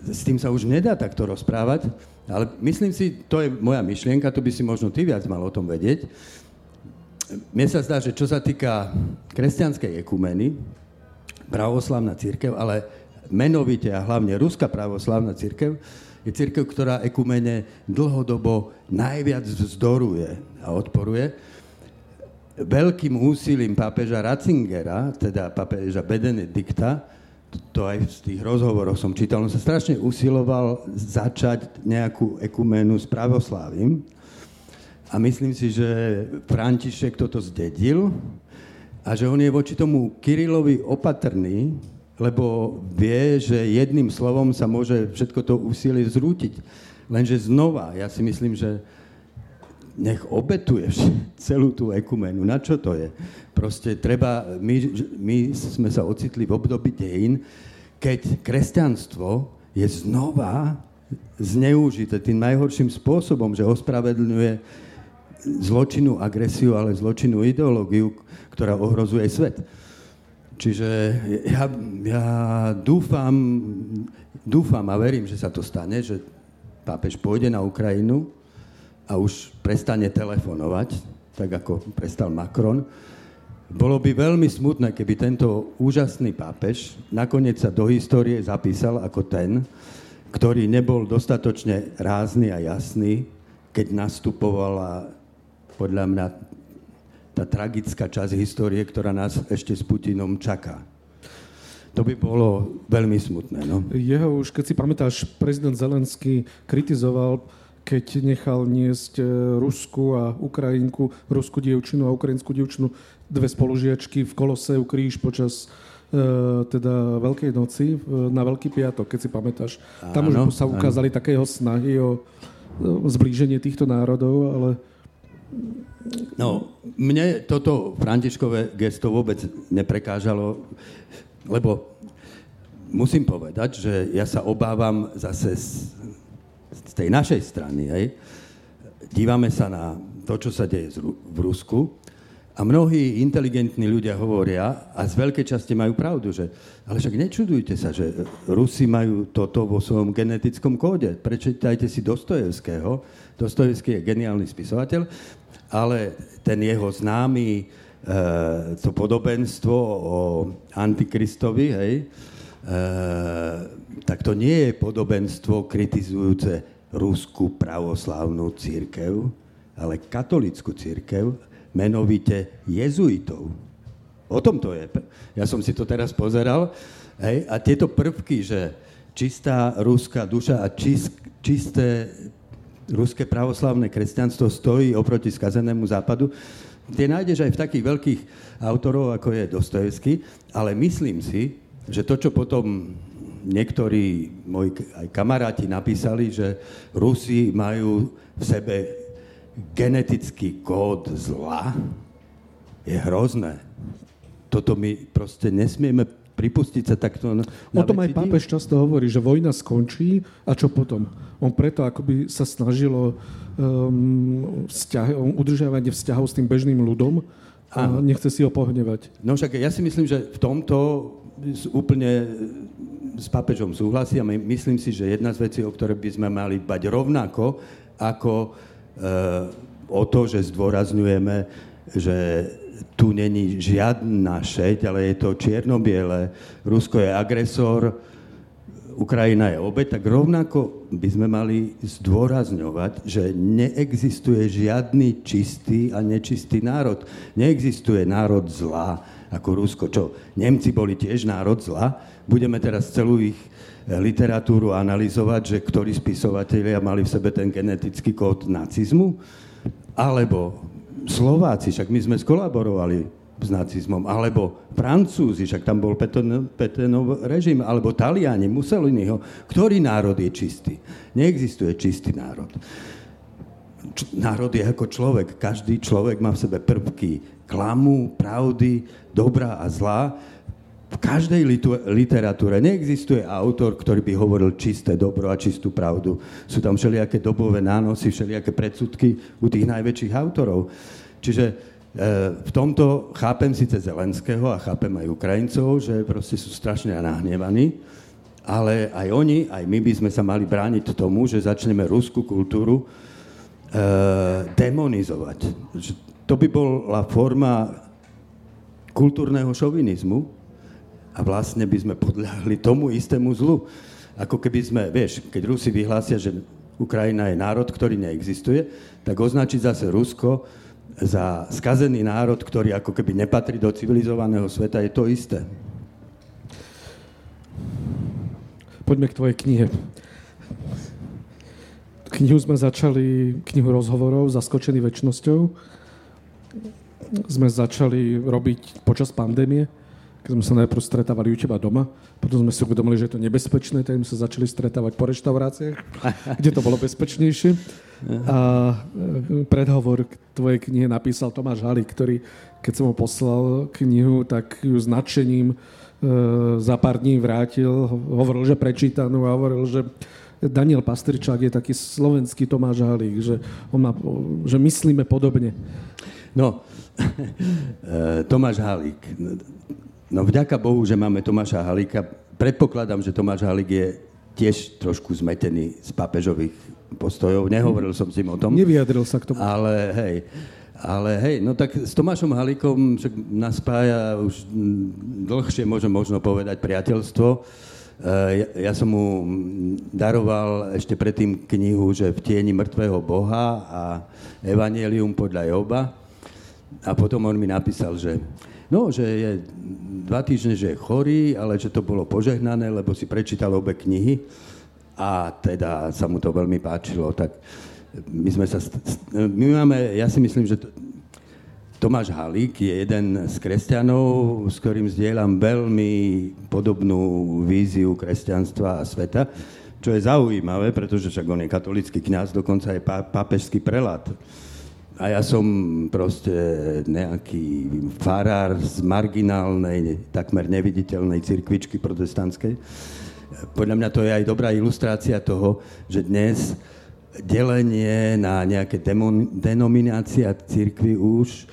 S tým sa už nedá takto rozprávať, ale myslím si, to je moja myšlienka, to by si možno ty viac mal o tom vedieť, mne sa zdá, že čo sa týka kresťanskej ekumeny, pravoslavná církev, ale menovite a hlavne ruská pravoslavná církev, je církev, ktorá ekumene dlhodobo najviac vzdoruje a odporuje. Veľkým úsilím pápeža Ratzingera, teda pápeža Benedikta, to aj z tých rozhovorov som čítal, on sa strašne usiloval začať nejakú ekumenu s pravoslávim, a myslím si, že František toto zdedil a že on je voči tomu Kirilovi opatrný, lebo vie, že jedným slovom sa môže všetko to úsilie zrútiť. Lenže znova, ja si myslím, že nech obetuje celú tú ekumenu. Na čo to je? Proste treba, my, my sme sa ocitli v období dejín, keď kresťanstvo je znova zneužité tým najhorším spôsobom, že ospravedlňuje zločinnú agresiu, ale zločinnú ideológiu, ktorá ohrozuje svet. Čiže ja, ja dúfam, dúfam a verím, že sa to stane, že pápež pôjde na Ukrajinu a už prestane telefonovať, tak ako prestal Macron. Bolo by veľmi smutné, keby tento úžasný pápež nakoniec sa do histórie zapísal ako ten, ktorý nebol dostatočne rázny a jasný, keď nastupovala podľa mňa tá tragická časť histórie, ktorá nás ešte s Putinom čaká. To by bolo veľmi smutné. No. Jeho už, keď si pamätáš, prezident Zelenský kritizoval, keď nechal niesť e, Rusku a Ukrajinku, Rusku dievčinu a ukrajinskú dievčinu, dve spolužiačky v Koloseu kríž počas E, teda Veľkej noci na Veľký piatok, keď si pamätáš. Tam áno, už sa ukázali áno. také jeho snahy o zblíženie týchto národov, ale... No, mne toto Františkové gesto vôbec neprekážalo, lebo musím povedať, že ja sa obávam zase z, z tej našej strany. Hej. Dívame sa na to, čo sa deje v Rusku a mnohí inteligentní ľudia hovoria, a z veľkej časti majú pravdu, že ale však nečudujte sa, že Rusi majú toto vo svojom genetickom kóde. Prečítajte si Dostojevského. Dostojevský je geniálny spisovateľ, ale ten jeho známy e, to podobenstvo o Antikristovi, hej, e, tak to nie je podobenstvo kritizujúce ruskú pravoslavnú církev, ale katolickú církev, menovite jezuitov. O tom to je. Ja som si to teraz pozeral. Hej, a tieto prvky, že čistá ruská duša a čist, čisté ruské pravoslavné kresťanstvo stojí oproti skazenému západu, tie nájdeš aj v takých veľkých autorov, ako je Dostojevský, ale myslím si, že to, čo potom niektorí moji aj kamaráti napísali, že Rusi majú v sebe genetický kód zla je hrozné. Toto my proste nesmieme pripustiť sa takto na O tom aj pápež často hovorí, že vojna skončí a čo potom? On preto akoby sa snažilo um, vzťah, udržiavanie vzťahov s tým bežným ľudom a Áno. nechce si ho pohnevať. No však ja si myslím, že v tomto úplne s pápežom súhlasím a myslím si, že jedna z vecí, o ktoré by sme mali bať rovnako, ako o to, že zdôrazňujeme, že tu není žiadna šeť, ale je to čierno-biele. Rusko je agresor, Ukrajina je obeď, tak rovnako by sme mali zdôrazňovať, že neexistuje žiadny čistý a nečistý národ. Neexistuje národ zla ako Rusko. Čo, Nemci boli tiež národ zla? Budeme teraz celú ich literatúru analyzovať, že ktorí spisovatelia mali v sebe ten genetický kód nacizmu, alebo Slováci, však my sme skolaborovali s nacizmom, alebo Francúzi, však tam bol Petenov režim, alebo Taliani, Mussoliniho. Ktorý národ je čistý? Neexistuje čistý národ. Č- národ je ako človek. Každý človek má v sebe prvky klamu, pravdy, dobrá a zlá v každej literatúre neexistuje autor, ktorý by hovoril čisté dobro a čistú pravdu. Sú tam všelijaké dobové nánosy, všelijaké predsudky u tých najväčších autorov. Čiže e, v tomto chápem síce Zelenského a chápem aj Ukrajincov, že proste sú strašne nahnevaní, ale aj oni, aj my by sme sa mali brániť tomu, že začneme ruskú kultúru e, demonizovať. To by bola forma kultúrneho šovinizmu, a vlastne by sme podľahli tomu istému zlu. Ako keby sme, vieš, keď Rusi vyhlásia, že Ukrajina je národ, ktorý neexistuje, tak označiť zase Rusko za skazený národ, ktorý ako keby nepatrí do civilizovaného sveta, je to isté. Poďme k tvojej knihe. Knihu sme začali, knihu rozhovorov Zaskočený väčšnosťou. Sme začali robiť počas pandémie keď sme sa najprv stretávali u teba doma, potom sme si uvedomili, že je to nebezpečné, tak sme sa začali stretávať po reštauráciách, kde to bolo bezpečnejšie. A e, predhovor k tvojej knihe napísal Tomáš Halík, ktorý, keď som mu poslal knihu, tak ju s nadšením e, za pár dní vrátil. Hovoril, že prečítanú a hovoril, že Daniel Pastričák je taký slovenský Tomáš Halík, že, on má, že myslíme podobne. No, Tomáš Halík. No vďaka Bohu, že máme Tomáša Halíka. Predpokladám, že Tomáš Halík je tiež trošku zmetený z papežových postojov. Nehovoril som s ním o tom. Nevyjadril sa k tomu. Ale hej, ale hej, no tak s Tomášom Halíkom však nás spája už dlhšie, môžem možno povedať, priateľstvo. E, ja, ja som mu daroval ešte predtým knihu, že v tieni mŕtvého Boha a Evangelium podľa Joba. A potom on mi napísal, že no, že je dva týždne, že je chorý, ale že to bolo požehnané, lebo si prečítal obe knihy a teda sa mu to veľmi páčilo. Tak my sme sa... My máme, ja si myslím, že Tomáš Halík je jeden z kresťanov, s ktorým zdieľam veľmi podobnú víziu kresťanstva a sveta, čo je zaujímavé, pretože však on je katolický kňaz, dokonca je pápežský prelát. A ja som proste nejaký farár z marginálnej, takmer neviditeľnej cirkvičky protestantskej. Podľa mňa to je aj dobrá ilustrácia toho, že dnes delenie na nejaké demon, denominácia cirkvy už e,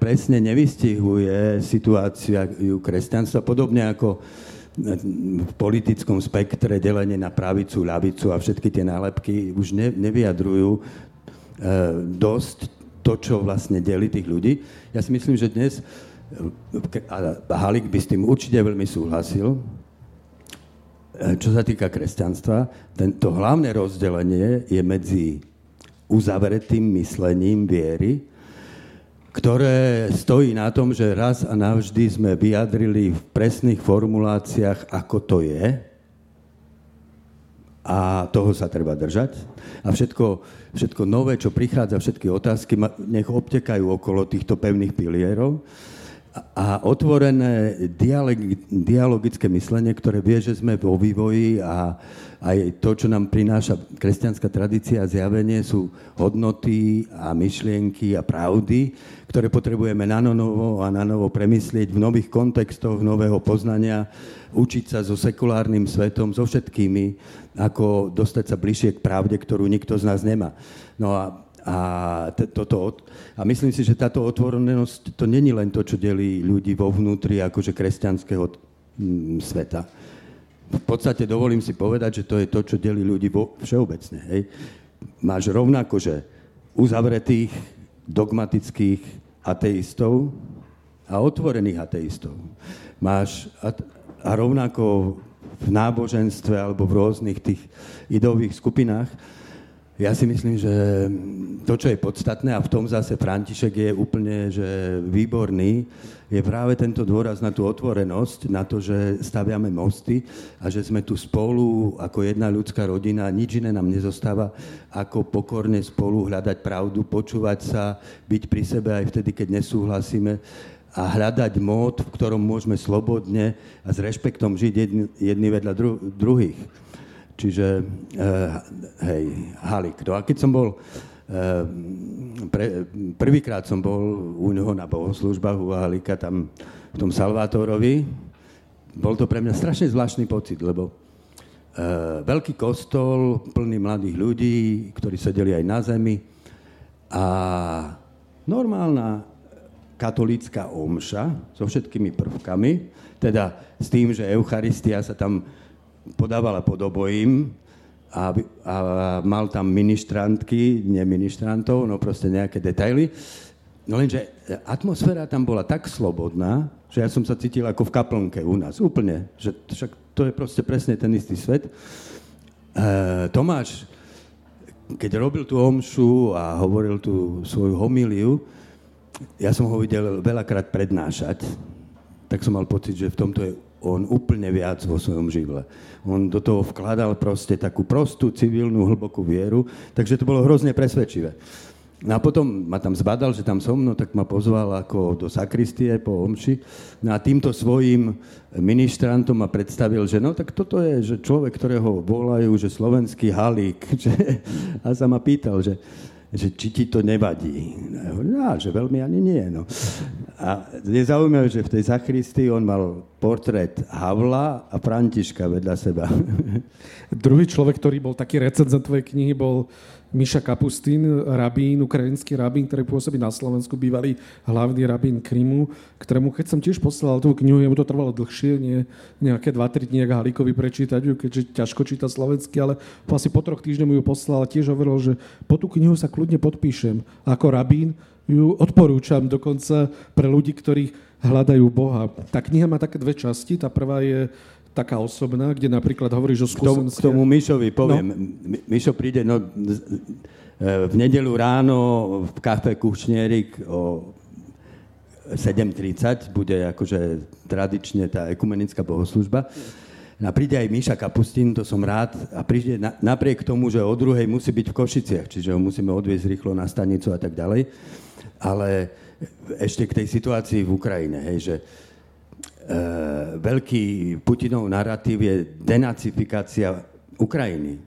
presne nevystihuje situáciu kresťanstva, podobne ako v politickom spektre delenie na pravicu, ľavicu a všetky tie nálepky už ne, nevyjadrujú dosť to, čo vlastne delí tých ľudí. Ja si myslím, že dnes, e, a Halik by s tým určite veľmi súhlasil, e, čo sa týka kresťanstva, tento hlavné rozdelenie je medzi uzavretým myslením viery, ktoré stojí na tom, že raz a navždy sme vyjadrili v presných formuláciách, ako to je, a toho sa treba držať. A všetko, všetko nové, čo prichádza, všetky otázky, nech obtekajú okolo týchto pevných pilierov. A otvorené dialogické myslenie, ktoré vie, že sme vo vývoji a aj to, čo nám prináša kresťanská tradícia a zjavenie, sú hodnoty a myšlienky a pravdy, ktoré potrebujeme na novo a na novo premyslieť v nových kontextoch, nového poznania, učiť sa so sekulárnym svetom, so všetkými, ako dostať sa bližšie k pravde, ktorú nikto z nás nemá. No a a, t- toto, a myslím si, že táto otvorenosť, to není len to, čo delí ľudí vo vnútri akože kresťanského sveta. V podstate dovolím si povedať, že to je to, čo delí ľudí vo, všeobecne. Hej. Máš rovnako, že uzavretých, dogmatických ateistov a otvorených ateistov. Máš a, a rovnako v náboženstve alebo v rôznych tých idových skupinách ja si myslím, že to, čo je podstatné, a v tom zase František je úplne že výborný, je práve tento dôraz na tú otvorenosť, na to, že staviame mosty a že sme tu spolu ako jedna ľudská rodina, nič iné nám nezostáva, ako pokorne spolu hľadať pravdu, počúvať sa, byť pri sebe aj vtedy, keď nesúhlasíme a hľadať mód, v ktorom môžeme slobodne a s rešpektom žiť jedni, jedni vedľa dru- druhých. Čiže, uh, hej, Halik. No a keď som bol, pre, prvýkrát som bol u neho na bohoslužbách u Halika tam v tom Salvátorovi, bol to pre mňa strašne zvláštny pocit, lebo uh, veľký kostol, plný mladých ľudí, ktorí sedeli aj na zemi a normálna katolícka omša so všetkými prvkami, teda s tým, že Eucharistia sa tam podávala pod obojím a, a mal tam ministrantky, nie ministrantov, no proste nejaké detaily. No lenže atmosféra tam bola tak slobodná, že ja som sa cítil ako v kaplnke u nás, úplne. Že však to je proste presne ten istý svet. E, Tomáš, keď robil tú omšu a hovoril tú svoju homíliu, ja som ho videl veľakrát prednášať, tak som mal pocit, že v tomto je on úplne viac vo svojom živle. On do toho vkladal proste takú prostú, civilnú, hlbokú vieru, takže to bolo hrozne presvedčivé. No a potom ma tam zbadal, že tam som, no tak ma pozval ako do sakristie po omši. No a týmto svojim ministrantom ma predstavil, že no tak toto je že človek, ktorého volajú, že slovenský halík. Že, a sa ma pýtal, že, že či ti to nevadí. No, že veľmi ani nie. No. A je zaujímavé, že v tej zachristii on mal portrét Havla a Františka vedľa seba. Druhý človek, ktorý bol taký recenzent tvojej knihy, bol Miša Kapustín, rabín, ukrajinský rabín, ktorý pôsobí na Slovensku, bývalý hlavný rabín Krymu, ktorému, keď som tiež poslal tú knihu, jemu to trvalo dlhšie, nie nejaké 2-3 dní, ak Halíkovi prečítať ju, keďže ťažko číta slovensky, ale asi po troch týždňoch ju poslal a tiež hovoril, že po tú knihu sa kľudne podpíšem. Ako rabín ju odporúčam dokonca pre ľudí, ktorí hľadajú Boha. Tá kniha má také dve časti. Tá prvá je taká osobná, kde napríklad hovoríš o skúsenosti. K tomu, k tomu Mišovi poviem. No. Mišo príde no, e, v nedelu ráno v kafe Kušnierik o 7.30 bude akože tradične tá ekumenická bohoslužba. A príde aj Miša Kapustín, to som rád, a príde na, napriek tomu, že o druhej musí byť v Košiciach, čiže ho musíme odviezť rýchlo na stanicu a tak ďalej. Ale ešte k tej situácii v Ukrajine, hej, že veľký Putinov narratív je denacifikácia Ukrajiny.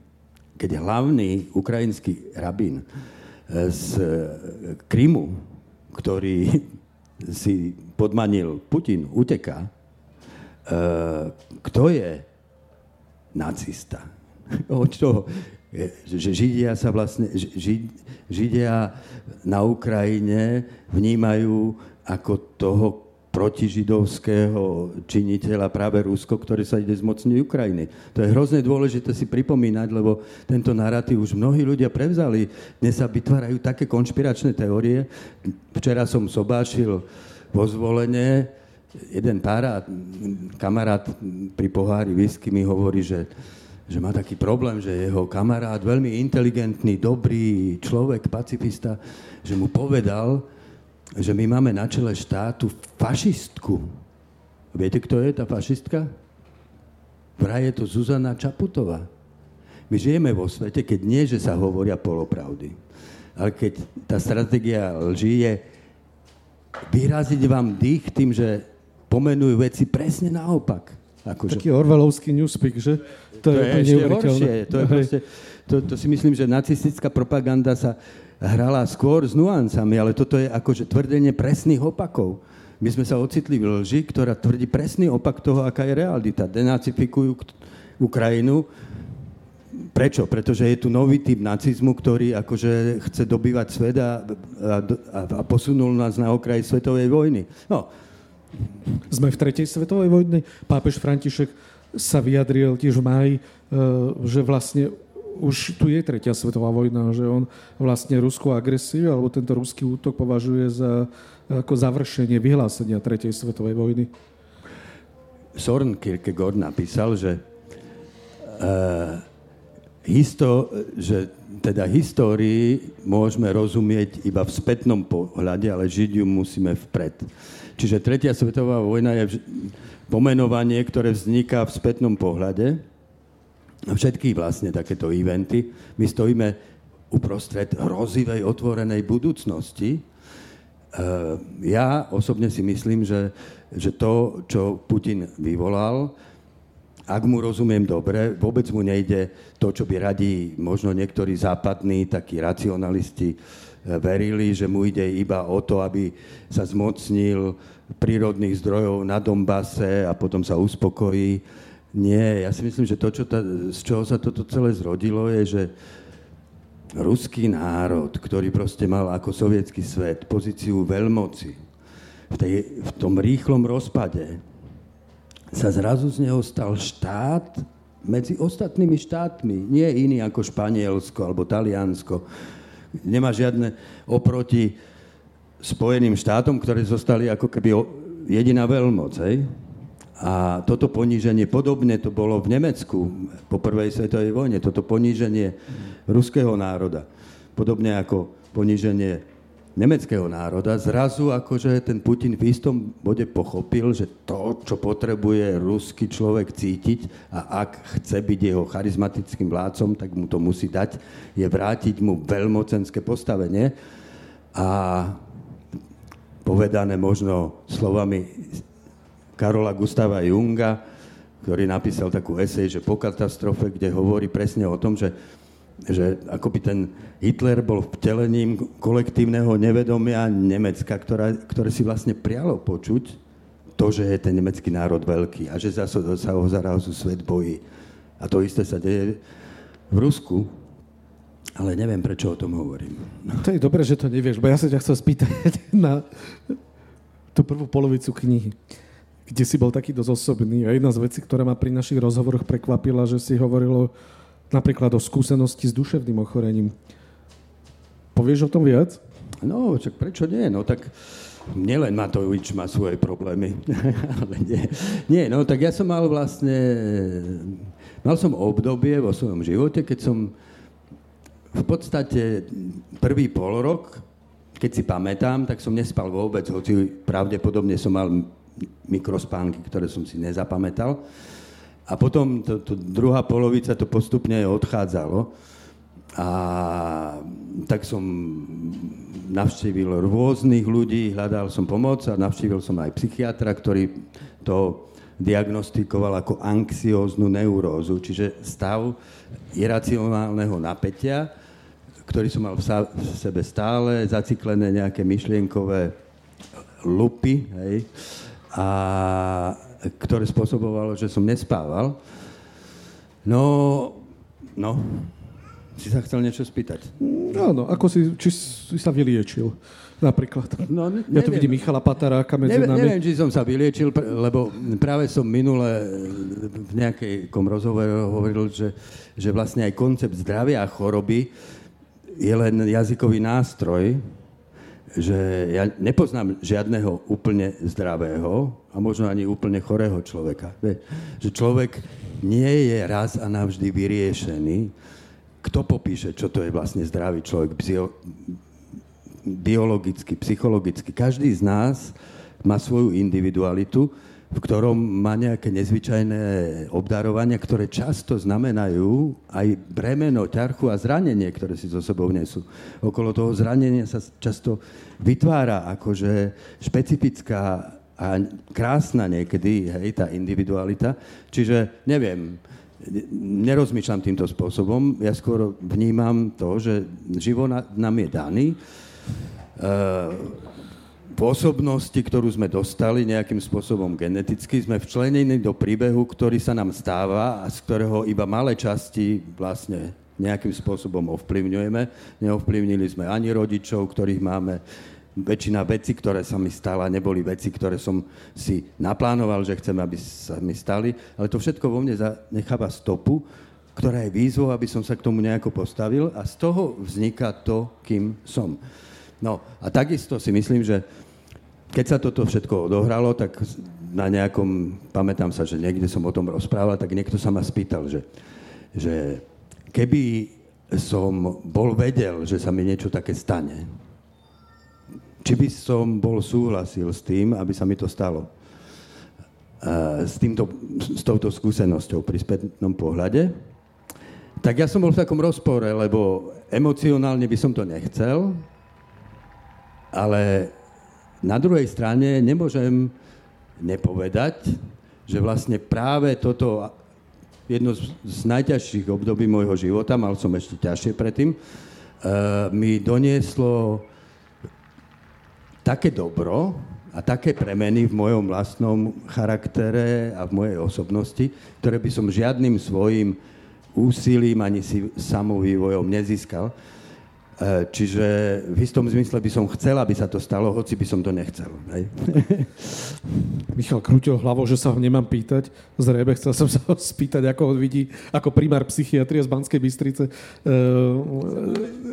Keď hlavný ukrajinský rabín e, z Krymu, ktorý si podmanil Putin, uteká, e, kto je nacista? O čo? Že Židia sa vlastne, Židia na Ukrajine vnímajú ako toho, protižidovského činiteľa práve Rusko, ktoré sa ide zmocniť Ukrajiny. To je hrozne dôležité si pripomínať, lebo tento narratív už mnohí ľudia prevzali. Dnes sa vytvárajú také konšpiračné teórie. Včera som sobášil vo zvolenie, jeden pár kamarát pri pohári whisky mi hovorí, že že má taký problém, že jeho kamarát, veľmi inteligentný, dobrý človek, pacifista, že mu povedal, že my máme na čele štátu fašistku. Viete, kto je tá fašistka? Vraj je to Zuzana Čaputová. My žijeme vo svete, keď nie, že sa hovoria polopravdy. Ale keď tá stratégia lží je vyraziť vám dých tým, že pomenujú veci presne naopak. Akože... Taký orvelovský newspeak, že? To, to je, je ešte horšie. To, je proste, to, to si myslím, že nacistická propaganda sa hrala skôr s nuancami, ale toto je akože tvrdenie presných opakov. My sme sa ocitli v lži, ktorá tvrdí presný opak toho, aká je realita. Denacifikujú Ukrajinu. Prečo? Pretože je tu nový typ nacizmu, ktorý akože chce dobývať svet a, a, a posunul nás na okraj svetovej vojny. No. Sme v tretej svetovej vojne. Pápež František sa vyjadril tiež v máji, e, že vlastne už tu je tretia svetová vojna, že on vlastne ruskú agresiu alebo tento ruský útok považuje za ako završenie vyhlásenia tretej svetovej vojny. Soren Kierkegaard napísal, že, uh, histo, že teda histórii môžeme rozumieť iba v spätnom pohľade, ale žiť ju musíme vpred. Čiže tretia svetová vojna je pomenovanie, ktoré vzniká v spätnom pohľade, všetky vlastne takéto eventy. My stojíme uprostred hrozivej otvorenej budúcnosti. E, ja osobne si myslím, že, že to, čo Putin vyvolal, ak mu rozumiem dobre, vôbec mu nejde to, čo by radi možno niektorí západní, takí racionalisti, e, verili, že mu ide iba o to, aby sa zmocnil prírodných zdrojov na Dombase a potom sa uspokojí nie, ja si myslím, že to, čo ta, z čoho sa toto celé zrodilo, je, že ruský národ, ktorý proste mal ako sovietský svet pozíciu veľmoci, v, tej, v tom rýchlom rozpade sa zrazu z neho stal štát medzi ostatnými štátmi. Nie iný ako Španielsko alebo Taliansko. Nemá žiadne oproti Spojeným štátom, ktoré zostali ako keby jediná veľmoc. Hej? A toto poníženie, podobne to bolo v Nemecku po prvej svetovej vojne, toto poníženie ruského národa, podobne ako poníženie nemeckého národa, zrazu akože ten Putin v istom bode pochopil, že to, čo potrebuje ruský človek cítiť a ak chce byť jeho charizmatickým vládcom, tak mu to musí dať, je vrátiť mu veľmocenské postavenie. A povedané možno slovami Karola Gustava Junga, ktorý napísal takú esej, že po katastrofe, kde hovorí presne o tom, že, že akoby ten Hitler bol vtelením kolektívneho nevedomia Nemecka, ktorá, ktoré si vlastne prialo počuť to, že je ten nemecký národ veľký a že sa, sa ho zarazu svet bojí. A to isté sa deje v Rusku, ale neviem, prečo o tom hovorím. To je dobré, že to nevieš, bo ja sa ťa chcel spýtať na tú prvú polovicu knihy, kde si bol taký dosť osobný. A jedna z vecí, ktorá ma pri našich rozhovoroch prekvapila, že si hovorilo napríklad o skúsenosti s duševným ochorením. Povieš o tom viac? No, čak prečo nie? No tak nielen Matovič má svoje problémy. ale nie. nie, no tak ja som mal vlastne... Mal som obdobie vo svojom živote, keď som v podstate prvý pol rok, keď si pamätám, tak som nespal vôbec, hoci pravdepodobne som mal mikrospánky, ktoré som si nezapamätal. A potom to, to druhá polovica to postupne odchádzalo. A tak som navštívil rôznych ľudí, hľadal som pomoc a navštívil som aj psychiatra, ktorý to diagnostikoval ako anxióznu neurózu, čiže stav iracionálneho napätia, ktorý som mal v, sa, v sebe stále, zaciklené nejaké myšlienkové lupy, hej, a ktoré spôsobovalo, že som nespával. No, no, si sa chcel niečo spýtať? No, no, ako si, či si sa vyliečil? Napríklad. No, ne, ja tu vidím Michala Pataráka medzi neviem, nami. Neviem, či som sa vyliečil, lebo práve som minule v nejakom rozhovore hovoril, že, že vlastne aj koncept zdravia a choroby je len jazykový nástroj, že ja nepoznám žiadneho úplne zdravého a možno ani úplne chorého človeka. Že človek nie je raz a navždy vyriešený. Kto popíše, čo to je vlastne zdravý človek bio, biologicky, psychologicky? Každý z nás má svoju individualitu v ktorom má nejaké nezvyčajné obdarovania, ktoré často znamenajú aj bremeno, ťarchu a zranenie, ktoré si so sebou nesú. Okolo toho zranenia sa často vytvára akože špecifická a krásna niekedy, hej, tá individualita. Čiže neviem, nerozmýšľam týmto spôsobom, ja skôr vnímam to, že život nám je daný. Uh, pôsobnosti, ktorú sme dostali nejakým spôsobom geneticky, sme včlenení do príbehu, ktorý sa nám stáva a z ktorého iba malé časti vlastne nejakým spôsobom ovplyvňujeme. Neovplyvnili sme ani rodičov, ktorých máme. Väčšina vecí, ktoré sa mi stala, neboli veci, ktoré som si naplánoval, že chcem, aby sa mi stali. Ale to všetko vo mne necháva stopu, ktorá je výzvou, aby som sa k tomu nejako postavil a z toho vzniká to, kým som. No a takisto si myslím, že keď sa toto všetko odohralo, tak na nejakom, pamätám sa, že niekde som o tom rozprával, tak niekto sa ma spýtal, že, že keby som bol vedel, že sa mi niečo také stane, či by som bol súhlasil s tým, aby sa mi to stalo. S, týmto, s touto skúsenosťou pri spätnom pohľade. Tak ja som bol v takom rozpore, lebo emocionálne by som to nechcel, ale na druhej strane nemôžem nepovedať, že vlastne práve toto jedno z najťažších období môjho života, mal som ešte ťažšie predtým, uh, mi donieslo také dobro a také premeny v mojom vlastnom charaktere a v mojej osobnosti, ktoré by som žiadnym svojim úsilím ani si samovývojom nezískal. E, čiže v istom zmysle by som chcel, aby sa to stalo, hoci by som to nechcel. Hej? Michal krútil hlavou, že sa ho nemám pýtať. Zrejme chcel som sa ho spýtať, ako ho vidí ako primár psychiatrie z Banskej Bystrice. E,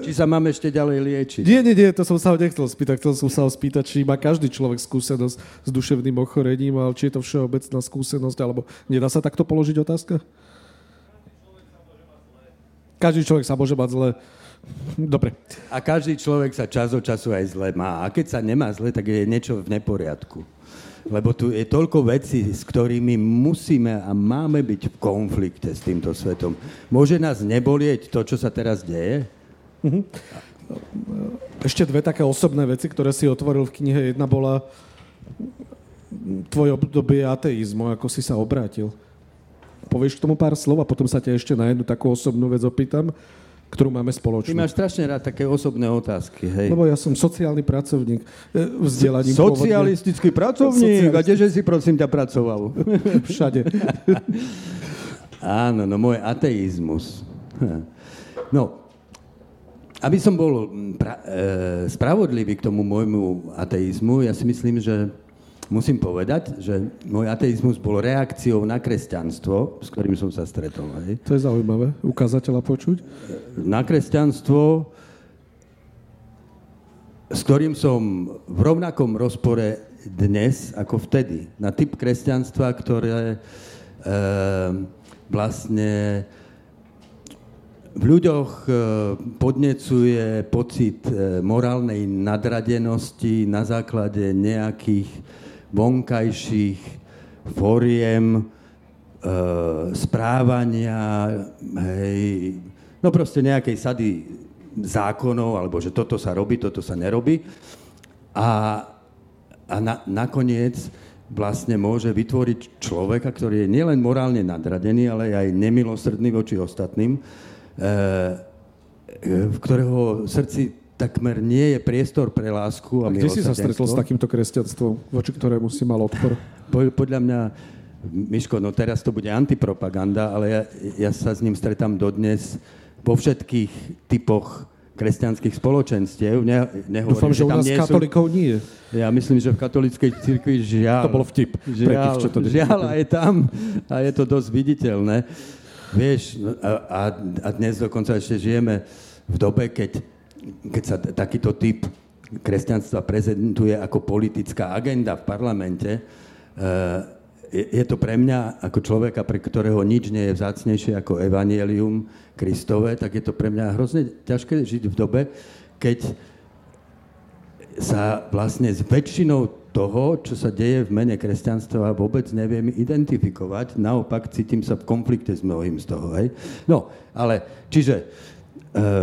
či sa máme ešte ďalej liečiť? Nie, nie, nie, to som sa ho nechcel spýtať. Chcel som sa ho spýtať, či má každý človek skúsenosť s duševným ochorením, ale či je to všeobecná skúsenosť, alebo nedá sa takto položiť otázka? Každý človek sa môže mať zle. Dobre. A každý človek sa čas od času aj zle má. A keď sa nemá zle, tak je niečo v neporiadku. Lebo tu je toľko vecí, s ktorými musíme a máme byť v konflikte s týmto svetom. Môže nás nebolieť to, čo sa teraz deje? Uh-huh. Ešte dve také osobné veci, ktoré si otvoril v knihe. Jedna bola tvoje obdobie ateizmu, ako si sa obrátil. Povieš k tomu pár slov a potom sa ťa ešte na jednu takú osobnú vec opýtam, ktorú máme spoločnú. Ty máš strašne rád také osobné otázky, hej? Lebo ja som sociálny pracovník, e, vzdelaním Socialistický pôvodne. pracovník? A kdeže si prosím ťa pracoval? Všade. Áno, no môj ateizmus. No, aby som bol pra, e, spravodlivý k tomu môjmu ateizmu, ja si myslím, že musím povedať, že môj ateizmus bol reakciou na kresťanstvo, s ktorým som sa stretol. Hej. To je zaujímavé, ukázateľa počuť. Na kresťanstvo, s ktorým som v rovnakom rozpore dnes ako vtedy. Na typ kresťanstva, ktoré e, vlastne v ľuďoch e, podnecuje pocit e, morálnej nadradenosti na základe nejakých vonkajších foriem e, správania, hej, no proste nejakej sady zákonov, alebo že toto sa robí, toto sa nerobí. A, a na, nakoniec vlastne môže vytvoriť človeka, ktorý je nielen morálne nadradený, ale aj nemilosrdný voči ostatným, e, v ktorého srdci takmer nie je priestor pre lásku a Kde si sa stretol s takýmto kresťanstvom, voči ktorému si mal odpor? Podľa mňa, Miško, no teraz to bude antipropaganda, ale ja, ja sa s ním stretám dodnes vo všetkých typoch kresťanských spoločenstiev. Ne, nehovorím, Dúfam, že, že u nás katolíkov nie. Ja myslím, že v katolíckej cirkvi žiaľ... To bol vtip. Žiaľ, čo to žiaľ a je tam a je to dosť viditeľné. Vieš, no, a, a, a dnes dokonca ešte žijeme v dobe, keď keď sa takýto typ kresťanstva prezentuje ako politická agenda v parlamente, eh, je to pre mňa, ako človeka, pre ktorého nič nie je vzácnejšie ako evanielium Kristové, tak je to pre mňa hrozne ťažké žiť v dobe, keď sa vlastne s väčšinou toho, čo sa deje v mene kresťanstva, vôbec neviem identifikovať. Naopak cítim sa v konflikte s mnohým z toho. Hej? No, ale čiže E,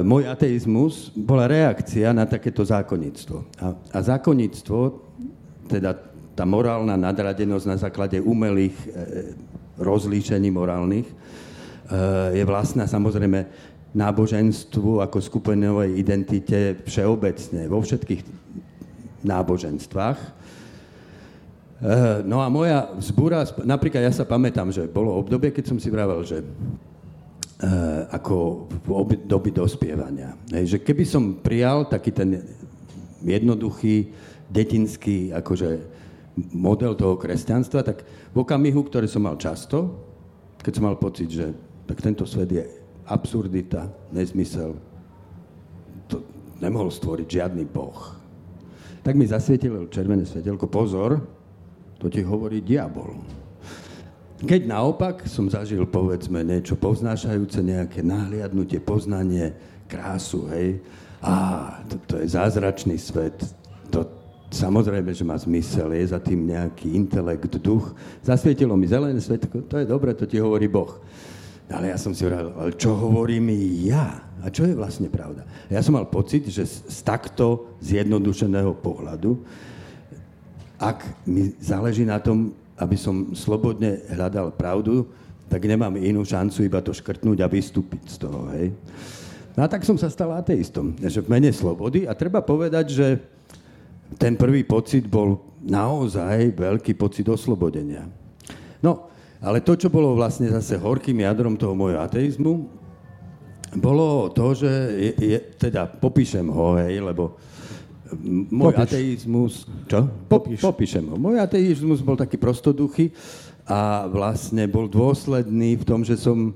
môj ateizmus bola reakcia na takéto zákonníctvo. A, a zákonníctvo, teda tá morálna nadradenosť na základe umelých e, rozlíšení morálnych, e, je vlastná samozrejme náboženstvu ako skupinovej identite všeobecne, vo všetkých náboženstvách. E, no a moja vzbúra, napríklad ja sa pamätám, že bolo obdobie, keď som si vravel, že ako v období dospievania. Hej, že keby som prijal taký ten jednoduchý, detinský akože model toho kresťanstva, tak v okamihu, ktoré som mal často, keď som mal pocit, že tak tento svet je absurdita, nezmysel, to nemohol stvoriť žiadny boh. Tak mi zasvietilo červené svetelko, pozor, to ti hovorí diabol. Keď naopak som zažil, povedzme, niečo poznášajúce, nejaké nahliadnutie, poznanie, krásu, hej, a to, to je zázračný svet, to samozrejme, že má zmysel, je za tým nejaký intelekt, duch. Zasvietilo mi zelené svetko, to je dobre, to ti hovorí Boh. Ale ja som si hovoril, ale čo hovorím ja? A čo je vlastne pravda? Ja som mal pocit, že z takto zjednodušeného pohľadu, ak mi záleží na tom, aby som slobodne hľadal pravdu, tak nemám inú šancu iba to škrtnúť a vystúpiť z toho. Hej. No a tak som sa stal ateistom, že v mene slobody. A treba povedať, že ten prvý pocit bol naozaj veľký pocit oslobodenia. No, ale to, čo bolo vlastne zase horkým jadrom toho môjho ateizmu, bolo to, že je, je, teda popíšem ho, hej, lebo môj Popíš. ateizmus... Čo? Popíš. Popíšem ho. Môj ateizmus bol taký prostoduchy a vlastne bol dôsledný v tom, že som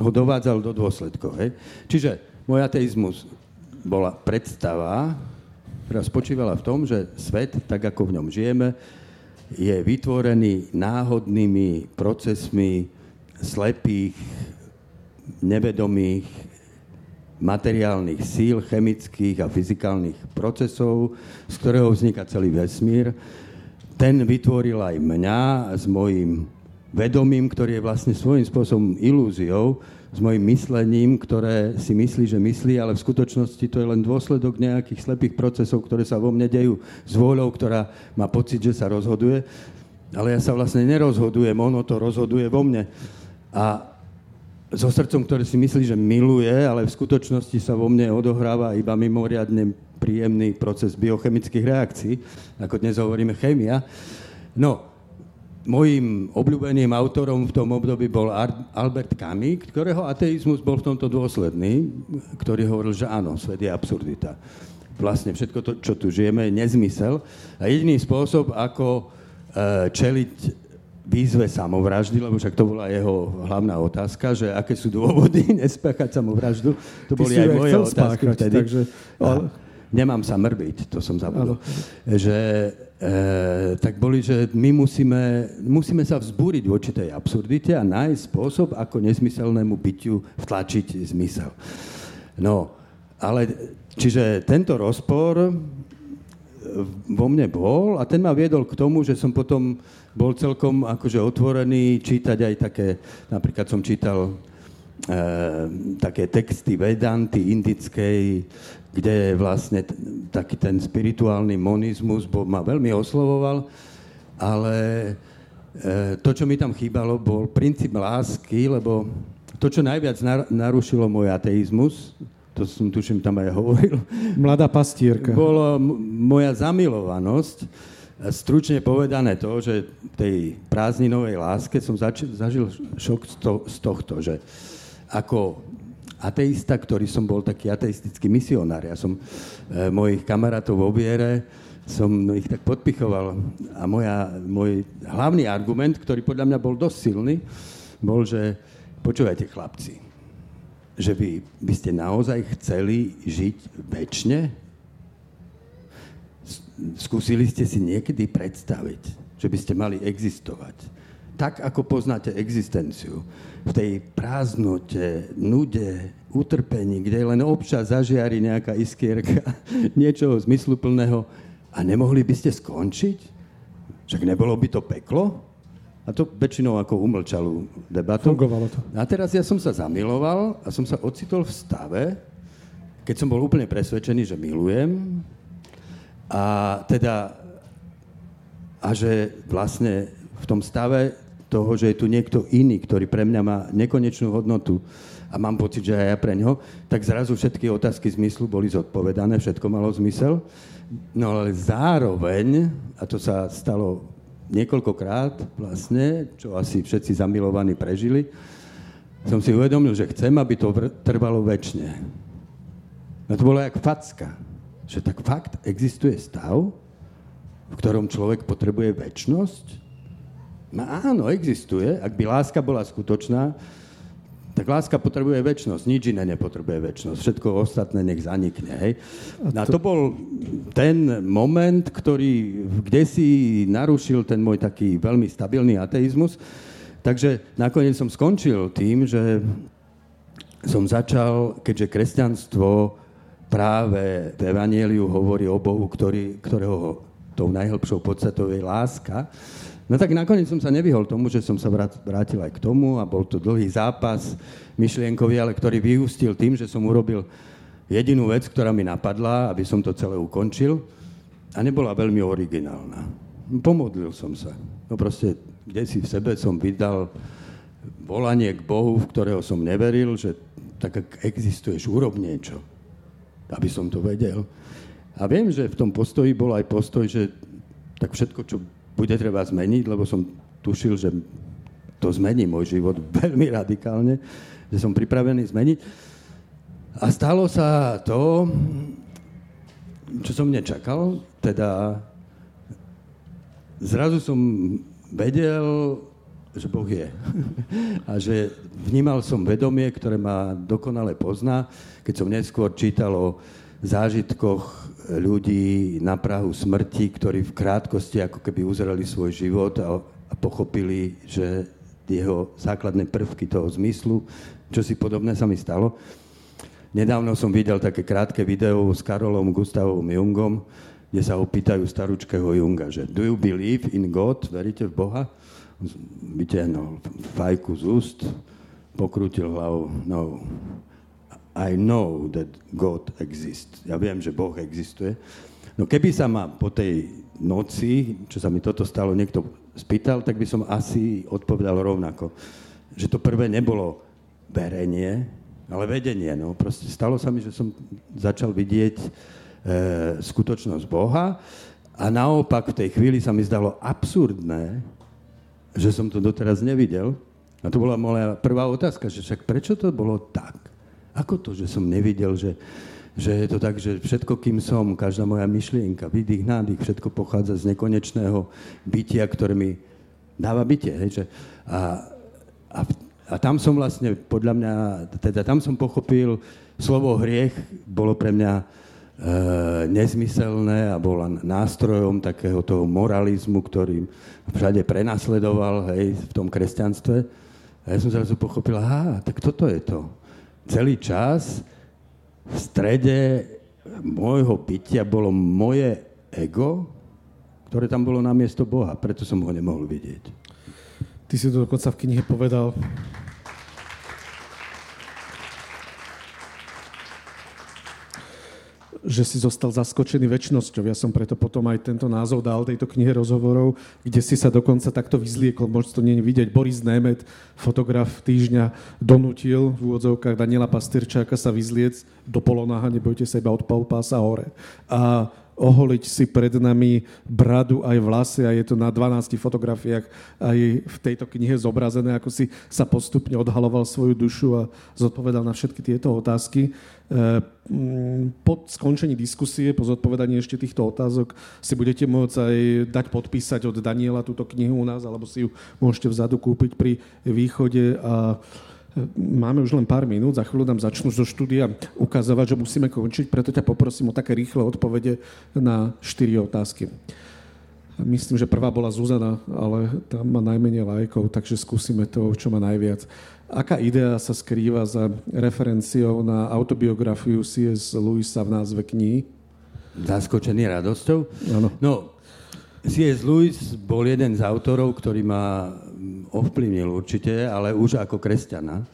ho dovádzal do dôsledkov. Hej? Čiže môj ateizmus bola predstava, ktorá spočívala v tom, že svet, tak ako v ňom žijeme, je vytvorený náhodnými procesmi slepých, nevedomých, materiálnych síl, chemických a fyzikálnych procesov, z ktorého vzniká celý vesmír. Ten vytvoril aj mňa s mojim vedomím, ktorý je vlastne svojím spôsobom ilúziou, s mojim myslením, ktoré si myslí, že myslí, ale v skutočnosti to je len dôsledok nejakých slepých procesov, ktoré sa vo mne dejú s vôľou, ktorá má pocit, že sa rozhoduje. Ale ja sa vlastne nerozhodujem, ono to rozhoduje vo mne. A so srdcom, ktoré si myslí, že miluje, ale v skutočnosti sa vo mne odohráva iba mimoriadne príjemný proces biochemických reakcií, ako dnes hovoríme chémia. No, Mojím obľúbeným autorom v tom období bol Albert Camus, ktorého ateizmus bol v tomto dôsledný, ktorý hovoril, že áno, svet je absurdita. Vlastne všetko to, čo tu žijeme, je nezmysel. A jediný spôsob, ako e, čeliť výzve samovraždy, lebo však to bola jeho hlavná otázka, že aké sú dôvody nespáchať samovraždu. To boli aj moje otázky spáchať, vtedy. Takže... A, nemám sa mrviť, to som zabudol. Že e, tak boli, že my musíme, musíme sa vzbúriť voči tej absurdite a nájsť spôsob, ako nesmyselnému bytiu vtlačiť zmysel. No, ale čiže tento rozpor vo mne bol a ten ma viedol k tomu, že som potom bol celkom akože otvorený čítať aj také, napríklad som čítal e, také texty Vedanty indickej, kde vlastne t- taký ten spirituálny monizmus bo, ma veľmi oslovoval, ale e, to, čo mi tam chýbalo, bol princíp lásky, lebo to, čo najviac nar- narušilo môj ateizmus, to som tuším tam aj hovoril. Mladá pastierka. Bolo m- moja zamilovanosť. Stručne povedané to, že v tej prázdninovej láske som zač- zažil šok z, to- z tohto, že ako ateista, ktorý som bol taký ateistický misionár. Ja som e, mojich kamarátov vo viere, som ich tak podpichoval a moja, môj hlavný argument, ktorý podľa mňa bol dosť silný, bol, že počúvajte chlapci, že vy by ste naozaj chceli žiť väčšine? Skúsili ste si niekedy predstaviť, že by ste mali existovať tak, ako poznáte existenciu v tej prázdnote, nude, utrpení, kde len občas zažiari nejaká iskierka niečoho zmysluplného a nemohli by ste skončiť? Však nebolo by to peklo? A to väčšinou ako umlčalú debatu. Fungovalo to. A teraz ja som sa zamiloval a som sa ocitol v stave, keď som bol úplne presvedčený, že milujem a teda a že vlastne v tom stave toho, že je tu niekto iný, ktorý pre mňa má nekonečnú hodnotu a mám pocit, že aj ja pre ňo, tak zrazu všetky otázky zmyslu boli zodpovedané, všetko malo zmysel. No ale zároveň, a to sa stalo niekoľkokrát vlastne, čo asi všetci zamilovaní prežili, som si uvedomil, že chcem, aby to trvalo väčšine. No to bolo jak facka. Že tak fakt existuje stav, v ktorom človek potrebuje väčnosť No áno, existuje. Ak by láska bola skutočná, tak láska potrebuje väčšnosť, nič iné nepotrebuje väčšnosť. Všetko ostatné nech zanikne. Hej. A to bol ten moment, ktorý kde si narušil ten môj taký veľmi stabilný ateizmus. Takže nakoniec som skončil tým, že som začal, keďže kresťanstvo práve v Evangeliu hovorí o Bohu, ktorý, ktorého tou najhlbšou podstatou je láska, No tak nakoniec som sa nevyhol tomu, že som sa vrátil aj k tomu a bol to dlhý zápas myšlienkový, ale ktorý vyústil tým, že som urobil jedinú vec, ktorá mi napadla, aby som to celé ukončil a nebola veľmi originálna. Pomodlil som sa. No proste, kde si v sebe som vydal volanie k Bohu, v ktorého som neveril, že tak ak existuješ, urob niečo, aby som to vedel. A viem, že v tom postoji bol aj postoj, že tak všetko, čo bude treba zmeniť, lebo som tušil, že to zmení môj život veľmi radikálne, že som pripravený zmeniť. A stalo sa to, čo som nečakal, teda zrazu som vedel, že Boh je. A že vnímal som vedomie, ktoré ma dokonale pozná. Keď som neskôr čítal o zážitkoch ľudí na Prahu smrti, ktorí v krátkosti ako keby uzreli svoj život a, a pochopili, že jeho základné prvky toho zmyslu, čo si podobné sa mi stalo. Nedávno som videl také krátke video s Karolom Gustavom Jungom, kde sa ho pýtajú staručkého Junga, že do you believe in God? Veríte v Boha? Vytiahnul fajku z úst, pokrútil hlavou. No, I know that God exists. Ja viem, že Boh existuje. No keby sa ma po tej noci, čo sa mi toto stalo, niekto spýtal, tak by som asi odpovedal rovnako. Že to prvé nebolo verenie, ale vedenie. No. Proste stalo sa mi, že som začal vidieť e, skutočnosť Boha a naopak v tej chvíli sa mi zdalo absurdné, že som to doteraz nevidel. A to bola moja prvá otázka, že však prečo to bolo tak? Ako to, že som nevidel, že, že je to tak, že všetko, kým som, každá moja myšlienka, výdych, nádych, všetko pochádza z nekonečného bytia, ktoré mi dáva bytie. Hej, že, a, a a tam som vlastne, podľa mňa, teda tam som pochopil, slovo hriech bolo pre mňa nezmyselné a bola nástrojom takého toho moralizmu, ktorý všade prenasledoval hej, v tom kresťanstve. A ja som zrazu pochopil, aha, tak toto je to. Celý čas v strede môjho bytia bolo moje ego, ktoré tam bolo na miesto Boha, preto som ho nemohol vidieť. Ty si to dokonca v knihe povedal, že si zostal zaskočený väčšnosťou. Ja som preto potom aj tento názov dal tejto knihe rozhovorov, kde si sa dokonca takto vyzliekol, môžete to nie vidieť. Boris Nemet, fotograf týždňa, donútil v úvodzovkách Daniela Pastyrčáka sa vyzliec do polonáha, nebojte sa iba od pása hore. A oholiť si pred nami bradu aj vlasy a je to na 12 fotografiách aj v tejto knihe zobrazené, ako si sa postupne odhaloval svoju dušu a zodpovedal na všetky tieto otázky. E, po skončení diskusie, po zodpovedaní ešte týchto otázok si budete môcť aj dať podpísať od Daniela túto knihu u nás, alebo si ju môžete vzadu kúpiť pri východe a Máme už len pár minút, za chvíľu nám začnú zo štúdia ukazovať, že musíme končiť, preto ťa poprosím o také rýchle odpovede na štyri otázky. Myslím, že prvá bola Zuzana, ale tam má najmenej lajkov, takže skúsime to, čo má najviac. Aká idea sa skrýva za referenciou na autobiografiu C.S. Lewisa v názve knihy? Zaskočený radosťou? Áno. No, C.S. Lewis bol jeden z autorov, ktorý ma ovplyvnil určite, ale už ako kresťana.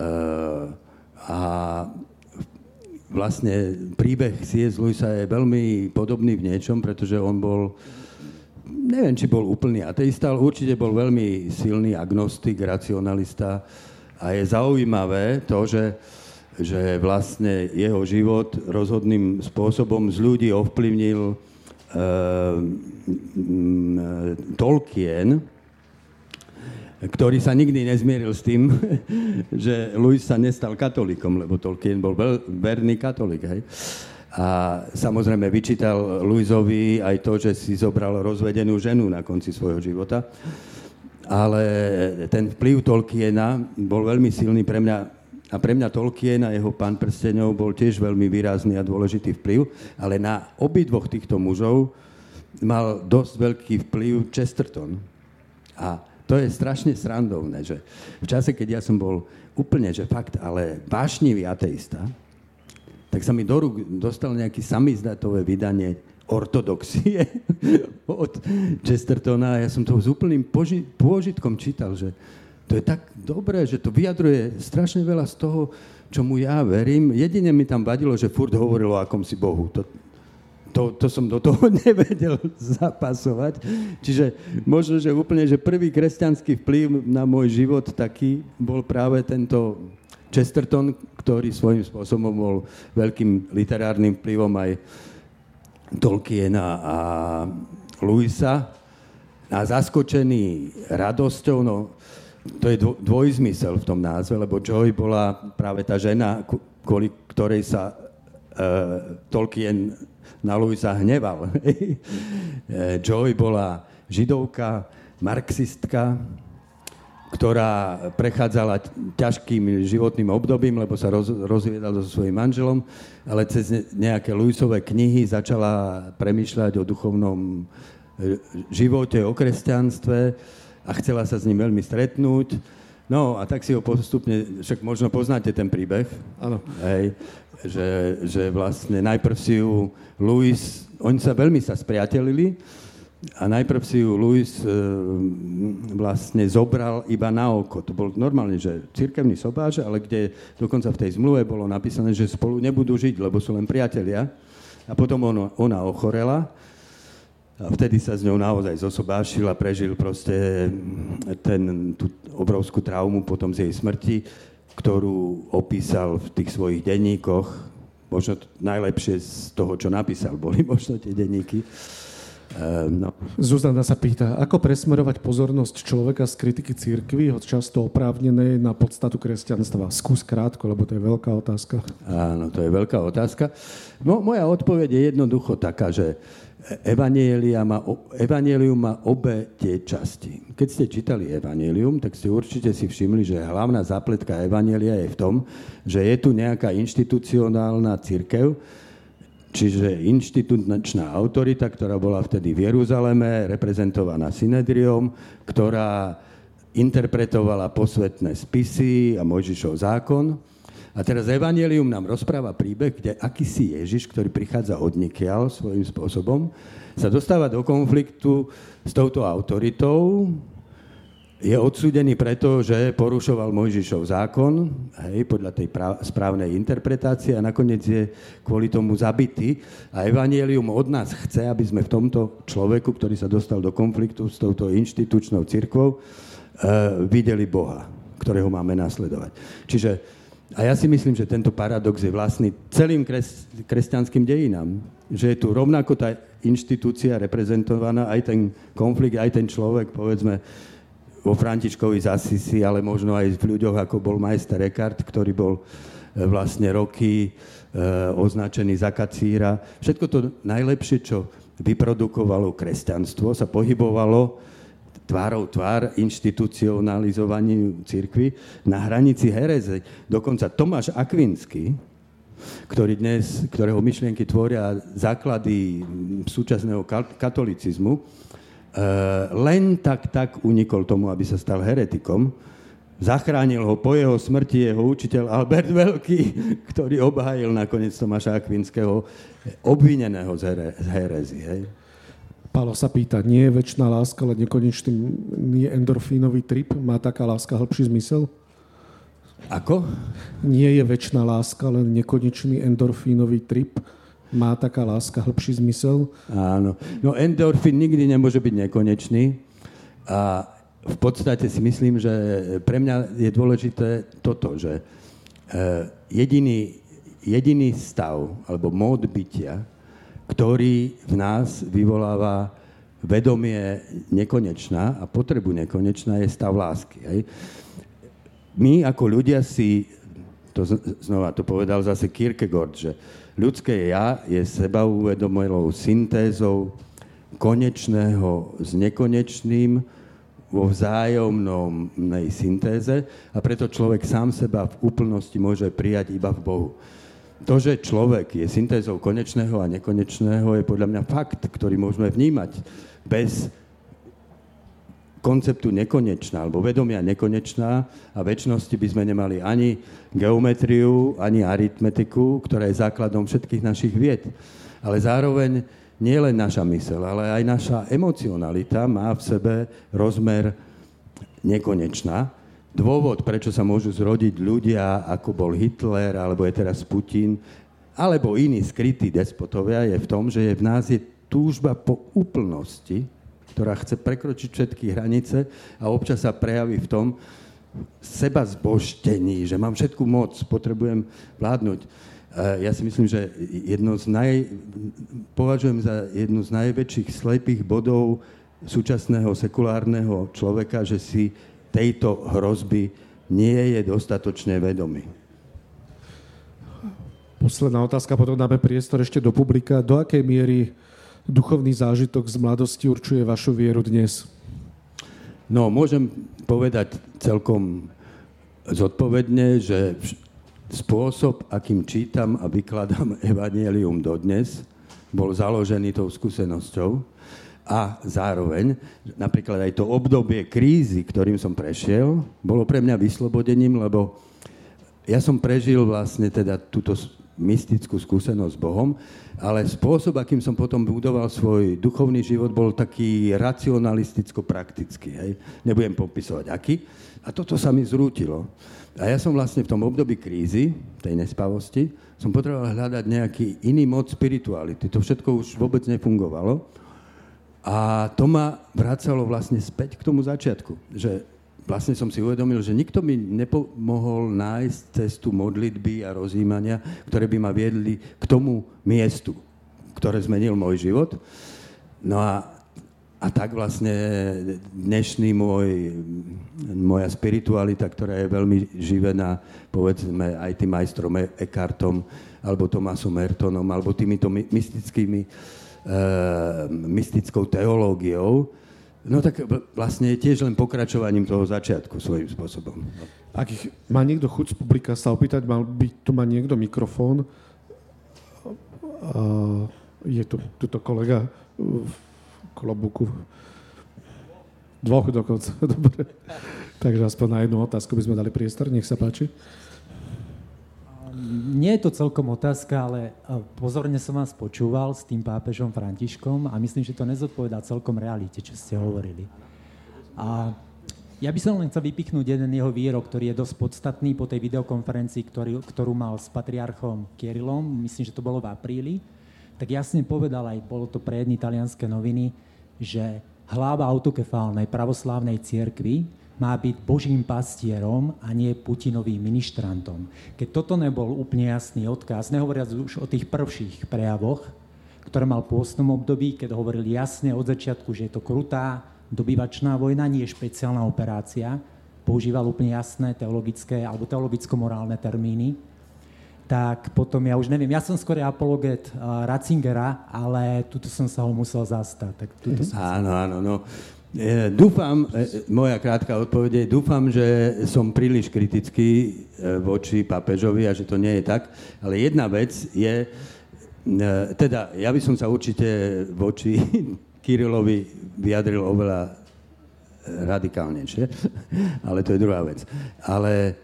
Uh, a vlastne príbeh C.S. Lewisa je veľmi podobný v niečom, pretože on bol, neviem, či bol úplný ateista, ale určite bol veľmi silný agnostik, racionalista. A je zaujímavé to, že, že vlastne jeho život rozhodným spôsobom z ľudí ovplyvnil Tolkien, ktorý sa nikdy nezmieril s tým, že Louis sa nestal katolíkom, lebo Tolkien bol verný katolík. Hej? A samozrejme vyčítal Louisovi aj to, že si zobral rozvedenú ženu na konci svojho života. Ale ten vplyv Tolkiena bol veľmi silný pre mňa a pre mňa Tolkien a jeho pán prstenov bol tiež veľmi výrazný a dôležitý vplyv, ale na obidvoch týchto mužov mal dosť veľký vplyv Chesterton. A to je strašne srandovné, že v čase, keď ja som bol úplne, že fakt, ale vášnivý ateista, tak sa mi do rúk dostal nejaký samizdatové vydanie ortodoxie od Chestertona ja som to s úplným poži- pôžitkom čítal, že to je tak dobré, že to vyjadruje strašne veľa z toho, čomu ja verím. Jedine mi tam vadilo, že furt hovorilo o akomsi Bohu. To, to, to som do toho nevedel zapasovať. Čiže možno, že úplne, že prvý kresťanský vplyv na môj život taký bol práve tento Chesterton, ktorý svojím spôsobom bol veľkým literárnym vplyvom aj Tolkiena a Luisa. A zaskočený radosťou, no to je dvojzmysel v tom názve, lebo Joy bola práve tá žena, kvôli ktorej sa uh, Tolkien na Louisa hneval. Joy bola židovka, marxistka, ktorá prechádzala ťažkým životným obdobím, lebo sa roz, rozviedala so svojím manželom, ale cez nejaké Luisové knihy začala premýšľať o duchovnom e, živote, o kresťanstve a chcela sa s ním veľmi stretnúť. No a tak si ho postupne, však možno poznáte ten príbeh. Áno. Hej, že, že vlastne najprv si ju Louis, oni sa veľmi sa spriatelili a najprv si ju Louis e, vlastne zobral iba na oko. To bol normálne, že cirkevný sobáš, ale kde dokonca v tej zmluve bolo napísané, že spolu nebudú žiť, lebo sú len priatelia. A potom ono, ona ochorela a vtedy sa s ňou naozaj zosobášil a prežil proste ten, tú obrovskú traumu potom z jej smrti, ktorú opísal v tých svojich denníkoch. Možno najlepšie z toho, čo napísal, boli možno tie denníky. Um, no. Zuzana sa pýta, ako presmerovať pozornosť človeka z kritiky církvy, od často oprávnenej na podstatu kresťanstva? Skús krátko, lebo to je veľká otázka. Áno, to je veľká otázka. No, moja odpoveď je jednoducho taká, že má, Evangelium má obe tie časti. Keď ste čítali Evangelium, tak ste určite si všimli, že hlavná zápletka Evangelia je v tom, že je tu nejaká inštitucionálna církev, Čiže inštitučná autorita, ktorá bola vtedy v Jeruzaleme, reprezentovaná Synedriom, ktorá interpretovala posvetné spisy a Mojžišov zákon. A teraz Evangelium nám rozpráva príbeh, kde akýsi Ježiš, ktorý prichádza od nikiaľ svojím spôsobom, sa dostáva do konfliktu s touto autoritou, je odsúdený preto, že porušoval Mojžišov zákon, hej, podľa tej prav, správnej interpretácie a nakoniec je kvôli tomu zabitý. A Evangelium od nás chce, aby sme v tomto človeku, ktorý sa dostal do konfliktu s touto inštitučnou cirkvou, e, videli Boha, ktorého máme nasledovať. Čiže a ja si myslím, že tento paradox je vlastný celým kres, kresťanským dejinám. Že je tu rovnako tá inštitúcia reprezentovaná, aj ten konflikt, aj ten človek, povedzme, vo Františkovi z Asisi, ale možno aj v ľuďoch, ako bol majster Eckhart, ktorý bol e, vlastne roky e, označený za kacíra. Všetko to najlepšie, čo vyprodukovalo kresťanstvo, sa pohybovalo tvárou tvár inštitucionalizovaní církvy na hranici hereze. Dokonca Tomáš Akvinsky, ktorý dnes, ktorého myšlienky tvoria základy súčasného katolicizmu, Eh, len tak, tak unikol tomu, aby sa stal heretikom. Zachránil ho po jeho smrti jeho učiteľ Albert Veľký, ktorý obhájil nakoniec Tomáša Akvinského obvineného z herezy. Hej. Pálo sa pýta, nie je väčšiná láska, ale nekonečný nie endorfínový trip? Má taká láska hĺbší zmysel? Ako? Nie je väčšiná láska, len nekonečný endorfínový trip? Má taká láska hĺbší zmysel? Áno. No endorfín nikdy nemôže byť nekonečný. A v podstate si myslím, že pre mňa je dôležité toto, že e, jediný, jediný stav alebo mód bytia, ktorý v nás vyvoláva vedomie nekonečná a potrebu nekonečná je stav lásky. Hej. My ako ľudia si, to znova to povedal zase Kierkegaard, že Ľudské ja je sebauvedomelou syntézou konečného s nekonečným vo vzájomnej syntéze a preto človek sám seba v úplnosti môže prijať iba v Bohu. To, že človek je syntézou konečného a nekonečného, je podľa mňa fakt, ktorý môžeme vnímať bez konceptu nekonečná, alebo vedomia nekonečná a väčšnosti by sme nemali ani geometriu, ani aritmetiku, ktorá je základom všetkých našich vied. Ale zároveň nie len naša mysel, ale aj naša emocionalita má v sebe rozmer nekonečná. Dôvod, prečo sa môžu zrodiť ľudia, ako bol Hitler, alebo je teraz Putin, alebo iní skrytí despotovia, je v tom, že je v nás je túžba po úplnosti, ktorá chce prekročiť všetky hranice a občas sa prejaví v tom seba zbožtení, že mám všetku moc, potrebujem vládnuť. Ja si myslím, že jedno z naj, považujem za jednu z najväčších slepých bodov súčasného sekulárneho človeka, že si tejto hrozby nie je dostatočne vedomý. Posledná otázka, potom dáme priestor ešte do publika. Do akej miery duchovný zážitok z mladosti určuje vašu vieru dnes? No, môžem povedať celkom zodpovedne, že spôsob, akým čítam a vykladám Evangelium dodnes, bol založený tou skúsenosťou a zároveň napríklad aj to obdobie krízy, ktorým som prešiel, bolo pre mňa vyslobodením, lebo ja som prežil vlastne teda túto mystickú skúsenosť s Bohom, ale spôsob, akým som potom budoval svoj duchovný život, bol taký racionalisticko-praktický. Hej. Nebudem popisovať aký. A toto sa mi zrútilo. A ja som vlastne v tom období krízy, tej nespavosti, som potreboval hľadať nejaký iný mod spirituality. To všetko už vôbec nefungovalo. A to ma vracalo vlastne späť k tomu začiatku, že vlastne som si uvedomil, že nikto mi nepomohol nájsť cestu modlitby a rozjímania, ktoré by ma viedli k tomu miestu, ktoré zmenil môj život. No a, a tak vlastne dnešný môj, moja spiritualita, ktorá je veľmi živená, povedzme, aj tým majstrom Eckhartom, alebo Tomasom Mertonom, alebo týmito mystickými, mystickou teológiou, No tak vlastne je tiež len pokračovaním toho začiatku svojím spôsobom. Ak ich má niekto chuť z publika sa opýtať, mal by tu mať niekto mikrofón. Uh, je tu tuto kolega v klobuku. Dvoch dokonca, dobre. Takže aspoň na jednu otázku by sme dali priestor, nech sa páči nie je to celkom otázka, ale e, pozorne som vás počúval s tým pápežom Františkom a myslím, že to nezodpovedá celkom realite, čo ste hovorili. A ja by som len chcel vypichnúť jeden jeho výrok, ktorý je dosť podstatný po tej videokonferencii, ktorý, ktorú mal s patriarchom Kirilom, myslím, že to bolo v apríli, tak jasne povedal aj, bolo to pre jedny talianské noviny, že hlava autokefálnej pravoslávnej cirkvi má byť Božím pastierom a nie Putinovým ministrantom. Keď toto nebol úplne jasný odkaz, nehovoriac už o tých prvších prejavoch, ktoré mal v pôstnom období, keď hovoril jasne od začiatku, že je to krutá dobyvačná vojna, nie špeciálna operácia, používal úplne jasné teologické alebo teologicko-morálne termíny, tak potom ja už neviem, ja som skôr apologet uh, Ratzingera, ale tuto som sa ho musel zastať. Tak tuto som áno, áno, no. E, dúfam, e, moja krátka odpoveď je, dúfam, že som príliš kritický e, voči papežovi a že to nie je tak, ale jedna vec je, teda ja by som sa určite voči Kirilovi vyjadril oveľa radikálnejšie, ale to je druhá vec. Ale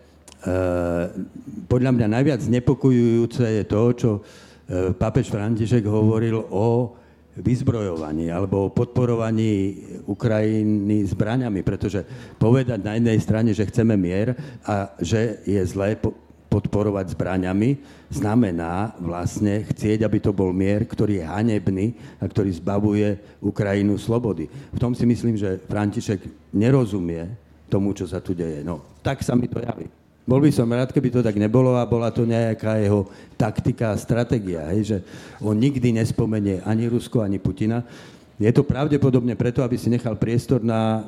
podľa mňa najviac znepokojujúce je to, čo pápež František hovoril o vyzbrojovaní alebo podporovaní Ukrajiny zbraňami, pretože povedať na jednej strane, že chceme mier a že je zlé podporovať zbraňami, znamená vlastne chcieť, aby to bol mier, ktorý je hanebný a ktorý zbavuje Ukrajinu slobody. V tom si myslím, že František nerozumie tomu, čo sa tu deje. No, tak sa mi to javí. Bol by som rád, keby to tak nebolo a bola to nejaká jeho taktika a stratégia, hej, že on nikdy nespomenie ani Rusko, ani Putina. Je to pravdepodobne preto, aby si nechal priestor na,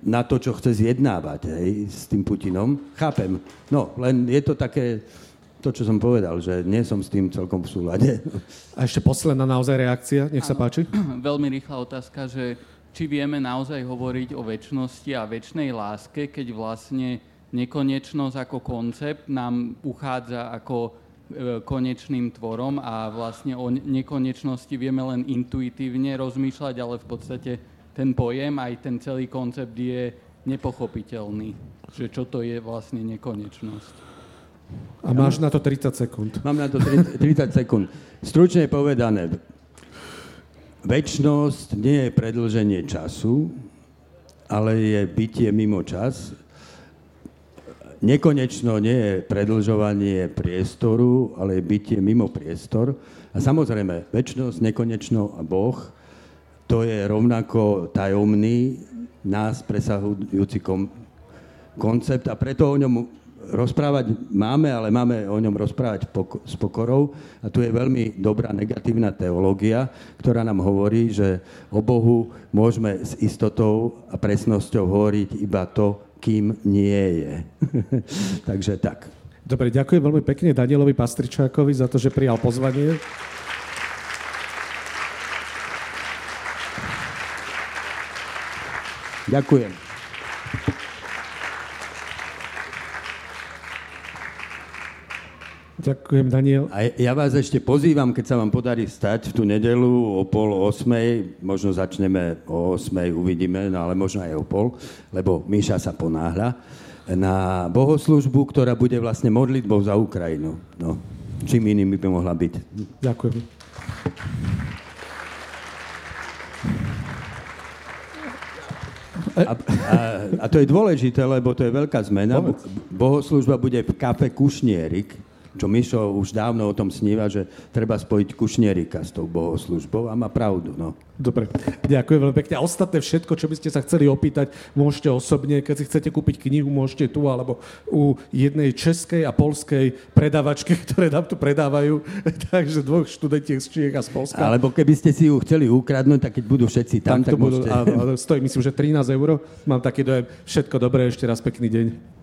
na to, čo chce zjednávať hej, s tým Putinom. Chápem. No, len je to také, to, čo som povedal, že nie som s tým celkom v súlade. A ešte posledná naozaj reakcia, nech sa ano, páči. Veľmi rýchla otázka, že či vieme naozaj hovoriť o väčšnosti a väčšnej láske, keď vlastne nekonečnosť ako koncept nám uchádza ako e, konečným tvorom a vlastne o nekonečnosti vieme len intuitívne rozmýšľať, ale v podstate ten pojem, aj ten celý koncept je nepochopiteľný, že čo to je vlastne nekonečnosť. A máš na to 30 sekúnd. Mám na to 30, 30 sekúnd. Stručne povedané, väčšnosť nie je predlženie času, ale je bytie mimo čas nekonečno nie je predlžovanie priestoru, ale je bytie mimo priestor. A samozrejme, väčšnosť, nekonečno a Boh, to je rovnako tajomný, nás presahujúci kom- koncept a preto o ňom rozprávať máme, ale máme o ňom rozprávať pok- s pokorou. A tu je veľmi dobrá negatívna teológia, ktorá nám hovorí, že o Bohu môžeme s istotou a presnosťou hovoriť iba to, kým nie je. Takže tak. Dobre, ďakujem veľmi pekne Danielovi Pastričákovi za to, že prijal pozvanie. Ďakujem. Ďakujem, Daniel. A ja vás ešte pozývam, keď sa vám podarí stať v tú nedelu o pol osmej, možno začneme o osmej, uvidíme, no ale možno aj o pol, lebo Míša sa ponáhľa, na bohoslužbu, ktorá bude vlastne modlitbou za Ukrajinu. No. čím iným by mohla byť. Ďakujem. A, a, a to je dôležité, lebo to je veľká zmena. Bohoslužba bude v kafe Kušnierik, čo Mišo už dávno o tom sníva, že treba spojiť Kušnierika s tou bohoslužbou a má pravdu. No. Dobre, ďakujem veľmi pekne. A ostatné všetko, čo by ste sa chceli opýtať, môžete osobne, keď si chcete kúpiť knihu, môžete tu alebo u jednej českej a polskej predávačky, ktoré nám tu predávajú, takže dvoch študentiek z Čiech a z Polska. Alebo keby ste si ju chceli ukradnúť, tak keď budú všetci tam, tak, tak budú, môžete... A, a stojí myslím, že 13 eur. Mám taký dojem. Všetko dobré, ešte raz pekný deň.